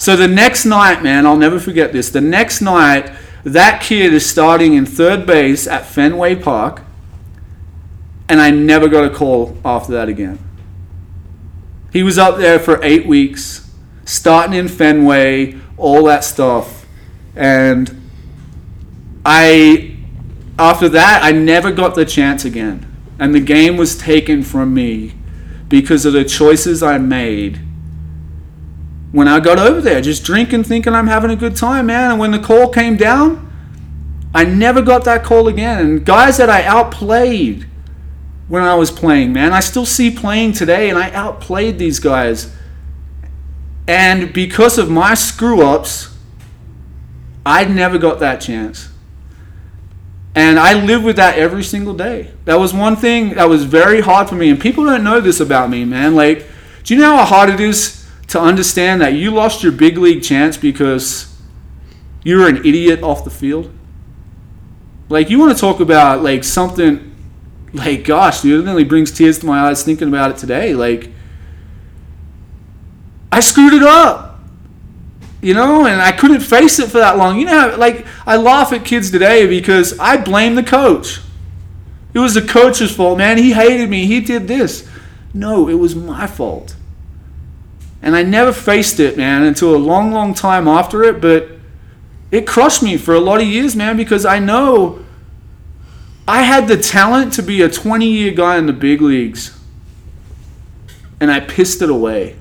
So the next night, man, I'll never forget this. The next night, that kid is starting in third base at Fenway Park, and I never got a call after that again. He was up there for eight weeks, starting in Fenway, all that stuff. And I, after that, I never got the chance again. And the game was taken from me because of the choices I made when I got over there, just drinking, thinking I'm having a good time, man. And when the call came down, I never got that call again. And guys that I outplayed when I was playing, man, I still see playing today, and I outplayed these guys. And because of my screw ups, I never got that chance. And I live with that every single day. That was one thing that was very hard for me. And people don't know this about me, man. Like, do you know how hard it is to understand that you lost your big league chance because you were an idiot off the field? Like, you want to talk about, like, something, like, gosh, dude, it really brings tears to my eyes thinking about it today. Like, I screwed it up you know, and I couldn't face it for that long. You know, like I laugh at kids today because I blame the coach. It was the coach's fault, man. He hated me. He did this. No, it was my fault. And I never faced it, man, until a long, long time after it. But it crushed me for a lot of years, man, because I know I had the talent to be a 20 year guy in the big leagues. And I pissed it away.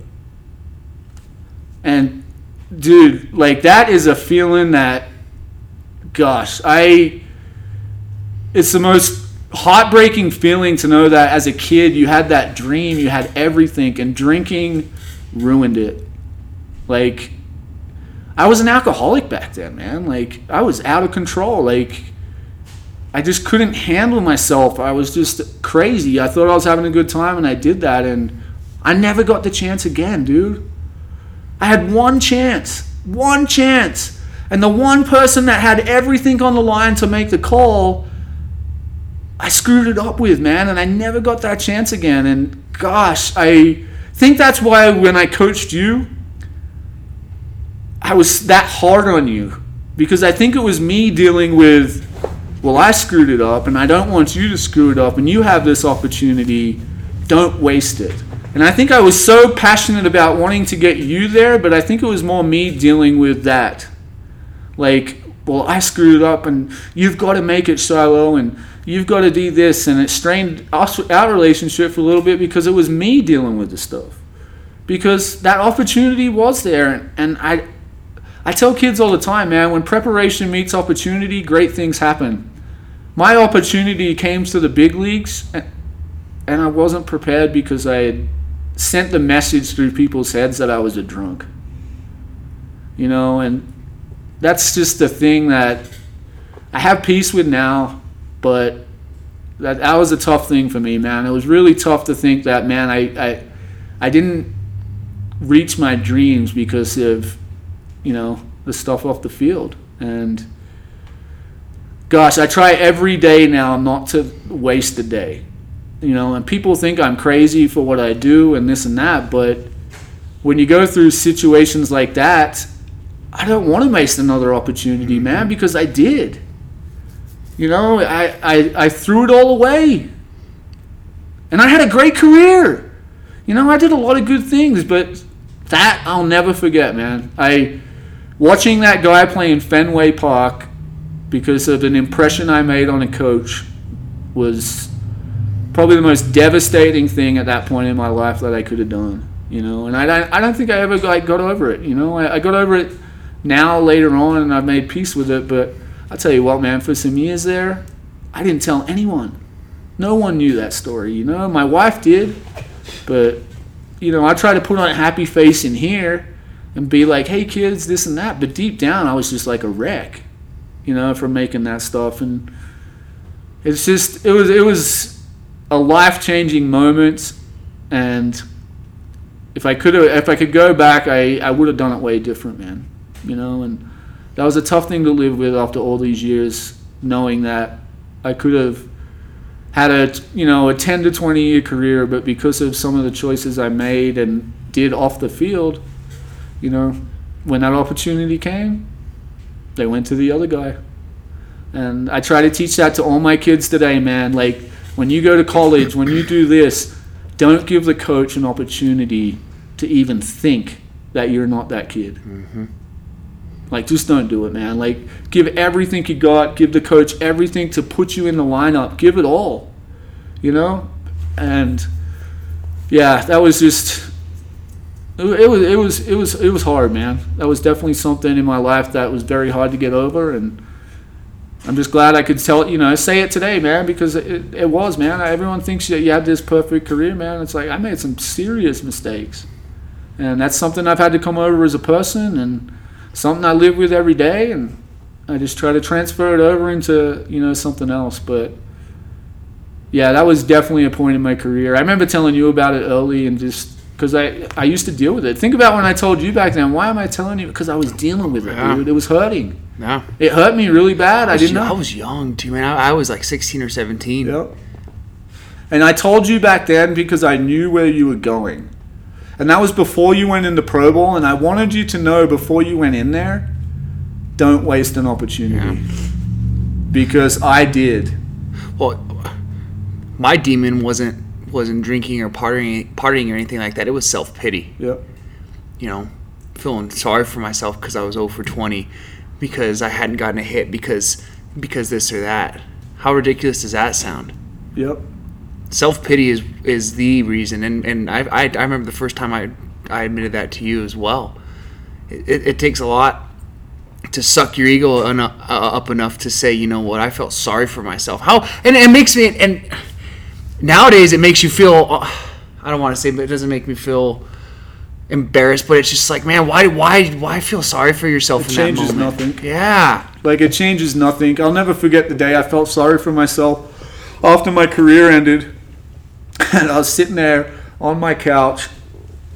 And dude, like that is a feeling that, gosh, I. It's the most heartbreaking feeling to know that as a kid you had that dream, you had everything, and drinking ruined it. Like, I was an alcoholic back then, man. Like, I was out of control. Like, I just couldn't handle myself. I was just crazy. I thought I was having a good time, and I did that, and I never got the chance again, dude. I had one chance, one chance. And the one person that had everything on the line to make the call, I screwed it up with, man. And I never got that chance again. And gosh, I think that's why when I coached you, I was that hard on you. Because I think it was me dealing with, well, I screwed it up and I don't want you to screw it up. And you have this opportunity. Don't waste it. And I think I was so passionate about wanting to get you there, but I think it was more me dealing with that. Like, well, I screwed up, and you've got to make it, Shilo, and you've got to do this. And it strained our relationship for a little bit because it was me dealing with the stuff. Because that opportunity was there. And, I, I tell kids all the time, man, when preparation meets opportunity, great things happen. My opportunity came to the big leagues, and, and I wasn't prepared because I had sent the message through people's heads that I was a drunk. You know, and that's just the thing that I have peace with now, but that that was a tough thing for me, man. It was really tough to think that, man, I I, I didn't reach my dreams because of, you know, the stuff off the field. And gosh, I try every day now not to waste a day you know, and people think I'm crazy for what I do and this and that, but when you go through situations like that, I don't want to waste another opportunity, man, because I did. You know, I, I, I threw it all away. And I had a great career. You know, I did a lot of good things, but that I'll never forget, man. I watching that guy playing Fenway Park because of an impression I made on a coach was probably the most devastating thing at that point in my life that I could have done. You know, and I, don't, I don't think I ever like got over it. You know, I, I got over it now later on, and I've made peace with it. But I'll tell you what, man, for some years there, I didn't tell anyone. No one knew that story. You know, my wife did, but you know, I try to put on a happy face in here and be like, "Hey, kids, this and that." But deep down, I was just like a wreck. You know, from making that stuff, and it's just it was it was a life changing moment, and if I could if I could go back, I, I would have done it way different, man. You know, and that was a tough thing to live with after all these years, knowing that I could have had a you know a 10 to 20 year career, but because of some of the choices I made and did off the field, you know, when that opportunity came, they went to the other guy. And I try to teach that to all my kids today, man. Like when you go to college, when you do this, don't give the coach an opportunity to even think that you're not that kid. Mm-hmm. Like, just don't do it, man. Like, give everything you got. Give the coach everything to put you in the lineup. Give it all, you know. And yeah, that was just it was it was it was it was hard, man. That was definitely something in my life that was very hard to get over, and I'm just glad I could tell you know say it today, man, because it, it was, man. Everyone thinks that you have this perfect career, man. It's like I made some serious mistakes, and that's something I've had to come over as a person, and something I live with every day, and I just try to transfer it over into you know something else. But yeah, that was definitely a point in my career. I remember telling you about it early and just because I I used to deal with it. Think about when I told you back then. Why am I telling you? Because I was dealing with it, Yeah. dude. It was hurting. No. It hurt me really bad. I, didn't know. I was young too, man. I, I was like 16 or 17. Yep. And I told you back then because I knew where you were going. And that was before you went into pro ball, and I wanted you to know before you went in there, don't waste an opportunity. Because I did. Well, my demon wasn't wasn't drinking or partying partying or anything like that. It was self pity. Yep. You know, feeling sorry for myself because I was 0 for 20, because I hadn't gotten a hit because because this or that. How ridiculous does that sound? Yep. Self pity is is the reason, and and I, I I remember the first time I I admitted that to you as well. It, it, takes a lot to suck your ego uh, up enough to say, you know what, I felt sorry for myself. How and it makes me and nowadays it makes you feel. uh, I don't want to say, but it doesn't make me feel embarrassed. But it's just like, man, why why why feel sorry for yourself It in changes that moment? nothing. Yeah. Like it changes nothing. I'll never forget the day I felt sorry for myself after my career ended. And I was sitting there on my couch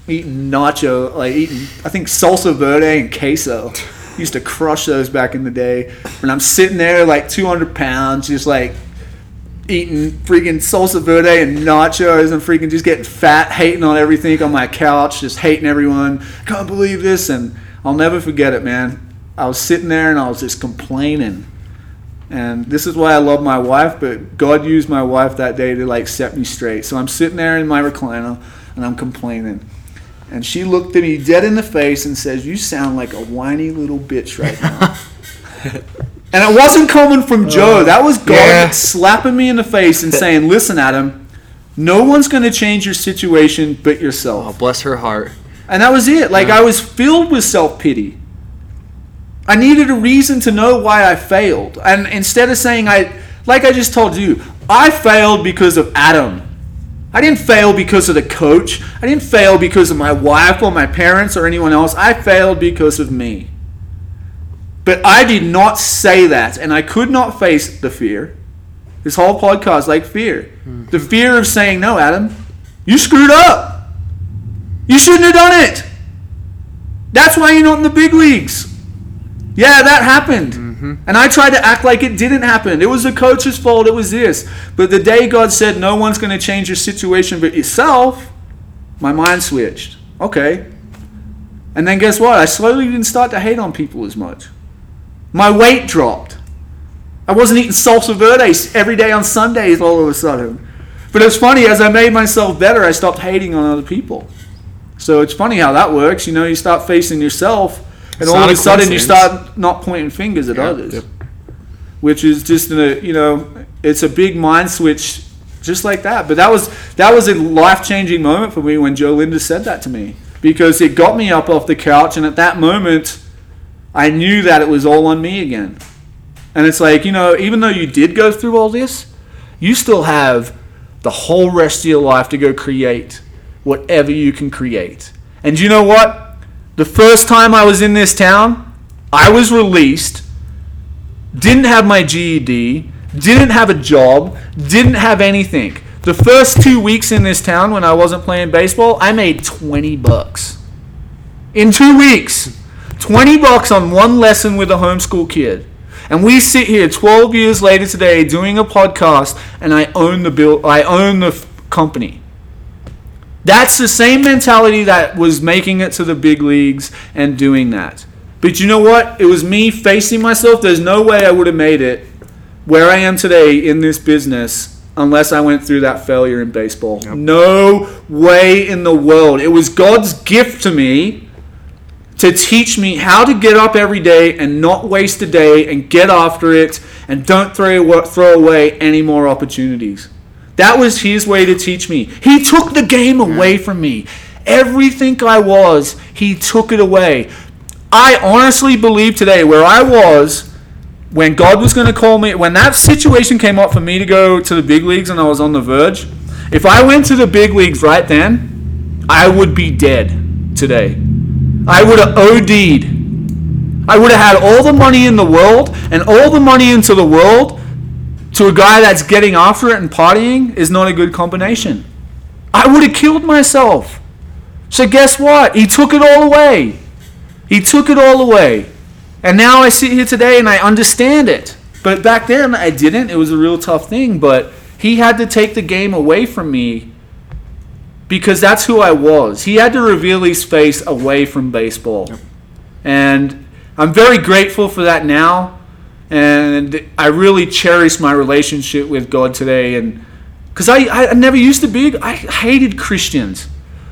eating nacho, like eating, I think salsa verde and queso. Used to crush those back in the day. And I'm sitting there like 200 pounds, just like eating freaking salsa verde and nachos and freaking just getting fat, hating on everything on my couch, just hating everyone. Can't believe this. And I'll never forget it, man. I was sitting there and I was just complaining. And this is why I love my wife, but God used my wife that day to like set me straight. So I'm sitting there in my recliner and I'm complaining. And she looked at me dead in the face and says, You sound like a whiny little bitch right now. and it wasn't coming from Joe. Uh, that was God Yeah. slapping me in the face and saying, Listen, Adam, no one's going to change your situation but yourself. Oh, bless her heart. And that was it. Like I was filled with self pity. I needed a reason to know why I failed. And instead of saying I like I just told you, I failed because of Adam. I didn't fail because of the coach. I didn't fail because of my wife or my parents or anyone else. I failed because of me. But I did not say that, and I could not face the fear. This whole podcast, like fear. Hmm. The fear of saying, No, Adam, you screwed up. You shouldn't have done it. That's why you're not in the big leagues. Yeah, that happened. Mm-hmm. And I tried to act like it didn't happen. It was the coach's fault. It was this. But the day God said, no one's going to change your situation but yourself, my mind switched. Okay. And then guess what? I slowly didn't start to hate on people as much. My weight dropped. I wasn't eating salsa verde every day on Sundays all of a sudden. But it's funny, as I made myself better, I stopped hating on other people. So it's funny how that works. You know, you start facing yourself, and all of a a sudden you start not pointing fingers at Yeah. others. Yep. Which is just a you know, it's a big mind switch, just like that. But that was that was a life changing moment for me when Joe Linda said that to me because it got me up off the couch, and at that moment, I knew that it was all on me again. And it's like, you know, even though you did go through all this, you still have the whole rest of your life to go create whatever you can create. And you know what? The first time I was in this town, I was released, didn't have my GED, didn't have a job, didn't have anything. The first two weeks in this town when I wasn't playing baseball, I made 20 bucks. In two weeks. 20 bucks on one lesson with a homeschool kid. And we sit here 12 years later today doing a podcast and I own the bill I own the f- company. That's the same mentality that was making it to the big leagues and doing that. But you know what? It was me facing myself. There's no way I would have made it where I am today in this business unless I went through that failure in baseball. No way in the world. It was God's gift to me to teach me how to get up every day and not waste a day and get after it and don't throw throw away any more opportunities. That was his way to teach me. He took the game away from me. Everything I was, he took it away. I honestly believe today where I was when God was going to call me, when that situation came up for me to go to the big leagues and I was on the verge, if I went to the big leagues right then, I would be dead today. I would have OD'd. I would have had all the money in the world and all the money into the world to a guy that's getting after it and partying is not a good combination. I would have killed myself. So guess what? He took it all away. He took it all away. And now I sit here today and I understand it. But back then I didn't. It was a real tough thing, but he had to take the game away from me because that's who I was. He had to reveal his face away from baseball. And I'm very grateful for that now. And I really cherish my relationship with God today. And because I, I never used to be, I hated Christians.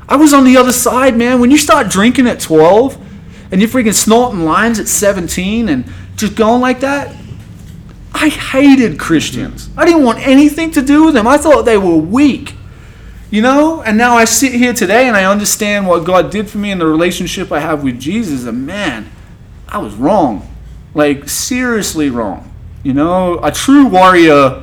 I was on the other side, man. When you start drinking at 12 and you're freaking snorting lines at 17 and just going like that, I hated Christians. I didn't want anything to do with them. I thought they were weak. You know? And now I sit here today and I understand what God did for me and the relationship I have with Jesus. And man, I was wrong. Like, seriously wrong. You know? A true warrior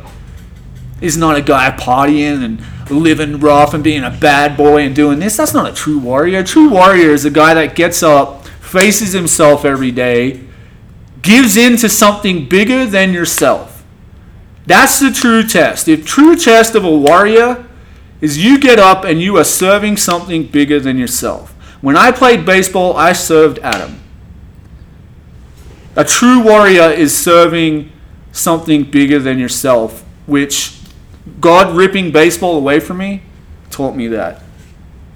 is not a guy partying and living rough and being a bad boy and doing this. That's not a true warrior. A true warrior is a guy that gets up, faces himself every day, gives in to something bigger than yourself. That's the true test. The true test of a warrior is you get up and you are serving something bigger than yourself. When I played baseball, I served Adam. A true warrior is serving something bigger than yourself, which God ripping baseball away from me taught me that.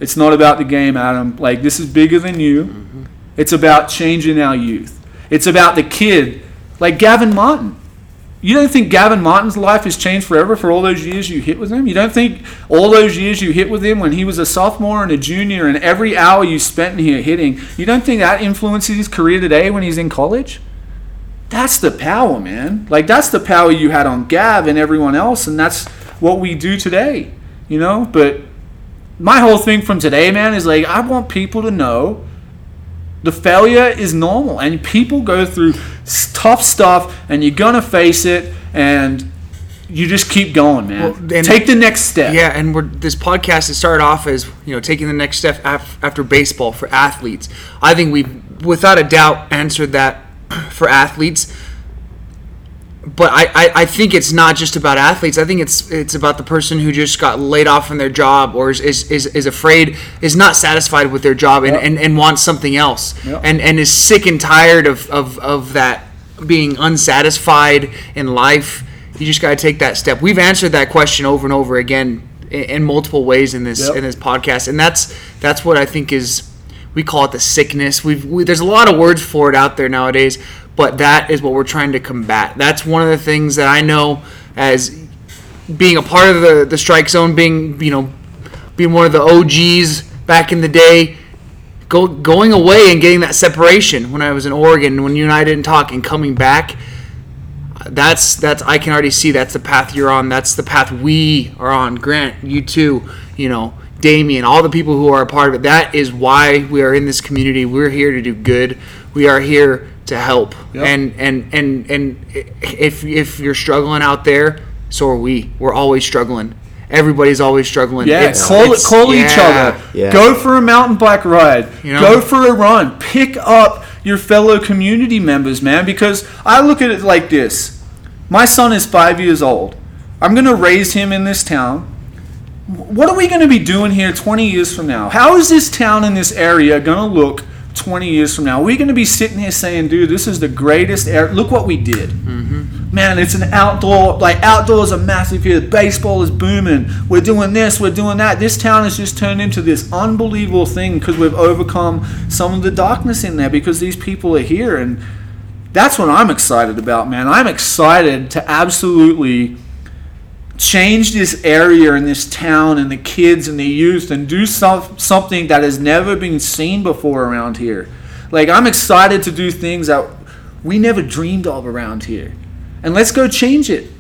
It's not about the game, Adam. Like, this is bigger than you. Mm-hmm. It's about changing our youth. It's about the kid, like Gavin Martin. You don't think Gavin Martin's life has changed forever for all those years you hit with him? You don't think all those years you hit with him when he was a sophomore and a junior and every hour you spent in here hitting, you don't think that influences his career today when he's in college? That's the power, man. Like, that's the power you had on Gav and everyone else, and that's what we do today, you know? But my whole thing from today, man, is like, I want people to know the failure is normal, and people go through tough stuff, and you're gonna face it, and you just keep going, man. Well, Take the next step. Yeah, and we're, this podcast has started off as you know taking the next step after baseball for athletes. I think we, without a doubt, answered that for athletes but I, I, I, think it's not just about athletes. I think it's it's about the person who just got laid off from their job or is, is, is, is afraid, is not satisfied with their job and, yep. and, and wants something else. Yep. And and is sick and tired of, of, of that being unsatisfied in life. You just gotta take that step. We've answered that question over and over again in, in multiple ways in this yep. in this podcast. And that's that's what I think is we call it the sickness. We've we, there's a lot of words for it out there nowadays but that is what we're trying to combat. That's one of the things that I know as being a part of the, the strike zone, being you know, being one of the OGs back in the day, go, going away and getting that separation when I was in Oregon, when you and I didn't talk, and coming back. That's that's I can already see that's the path you're on. That's the path we are on. Grant, you too. You know, Damien, all the people who are a part of it. That is why we are in this community. We're here to do good. We are here to help. Yep. And and and and if if you're struggling out there, so are we. We're always struggling. Everybody's always struggling. Yeah, it's, call it's, call yeah, each other. Yeah. Go for a mountain bike ride. You know? Go for a run. Pick up your fellow community members, man. Because I look at it like this: my son is five years old. I'm going to raise him in this town. What are we going to be doing here 20 years from now? How is this town in this area going to look 20 years from now, are we going to be sitting here saying, dude, this is the greatest air. Look what we did. Mm-hmm. Man, it's an outdoor, like, outdoors are massive here. Baseball is booming. We're doing this, we're doing that. This town has just turned into this unbelievable thing because we've overcome some of the darkness in there because these people are here. And that's what I'm excited about, man. I'm excited to absolutely change this area and this town and the kids and the youth and do some, something that has never been seen before around here. Like, I'm excited to do things that we never dreamed of around here. And let's go change it.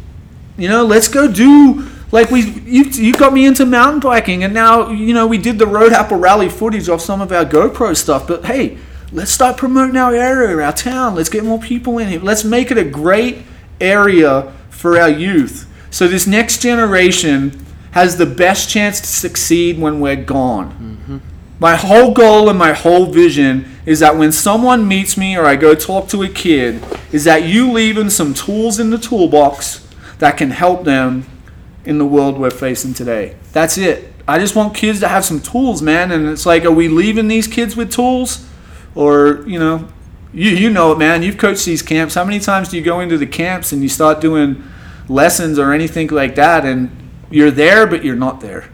You know, let's go do like we you, you got me into mountain biking and now you know we did the road apple rally footage of some of our GoPro stuff but hey let's start promoting our area our town let's get more people in here let's make it a great area for our youth so this next generation has the best chance to succeed when we're gone. Mm-hmm. My whole goal and my whole vision is that when someone meets me or I go talk to a kid, is that you leaving some tools in the toolbox that can help them in the world we're facing today. That's it. I just want kids to have some tools, man. And it's like, are we leaving these kids with tools? Or, you know, you, you know it, man. You've coached these camps. How many times do you go into the camps and you start doing lessons or anything like that and you're there, but you're not there?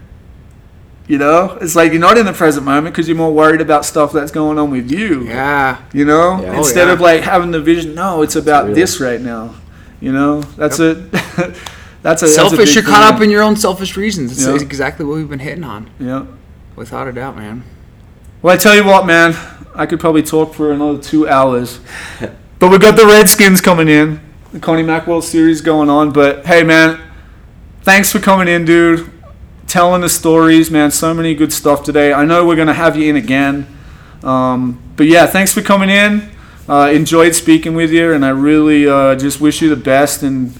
You know, it's like you're not in the present moment because you're more worried about stuff that's going on with you. Yeah. You know, Yeah. Oh, instead yeah. of like having the vision, no, it's about this right now. You know, that's a that's a Selfish. That's a You're caught thing. up in your own selfish reasons. It's Yeah. exactly what we've been hitting on, Yeah. without a doubt, man. Well, I tell you what, man, I could probably talk for another two hours. but we got the Redskins coming in, the Connie Mack World Series going on. But hey, man, thanks for coming in, dude. Telling the stories, man. So many good stuff today. I know we're gonna have you in again. Um, but yeah, thanks for coming in. Uh, enjoyed speaking with you, and I really uh, just wish you the best. And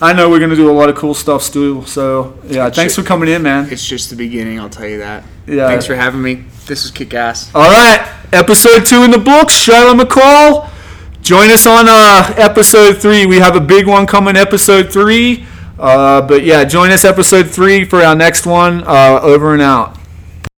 I know we're gonna do a lot of cool stuff still. So yeah, thanks for coming in, man. It's just the beginning, I'll tell you that. Yeah. Thanks for having me. This is kick ass. All right, episode two in the books. Shilo McCall, join us on uh, episode three. We have a big one coming, episode three. Uh, but yeah, join us episode three for our next one. Uh, over and out.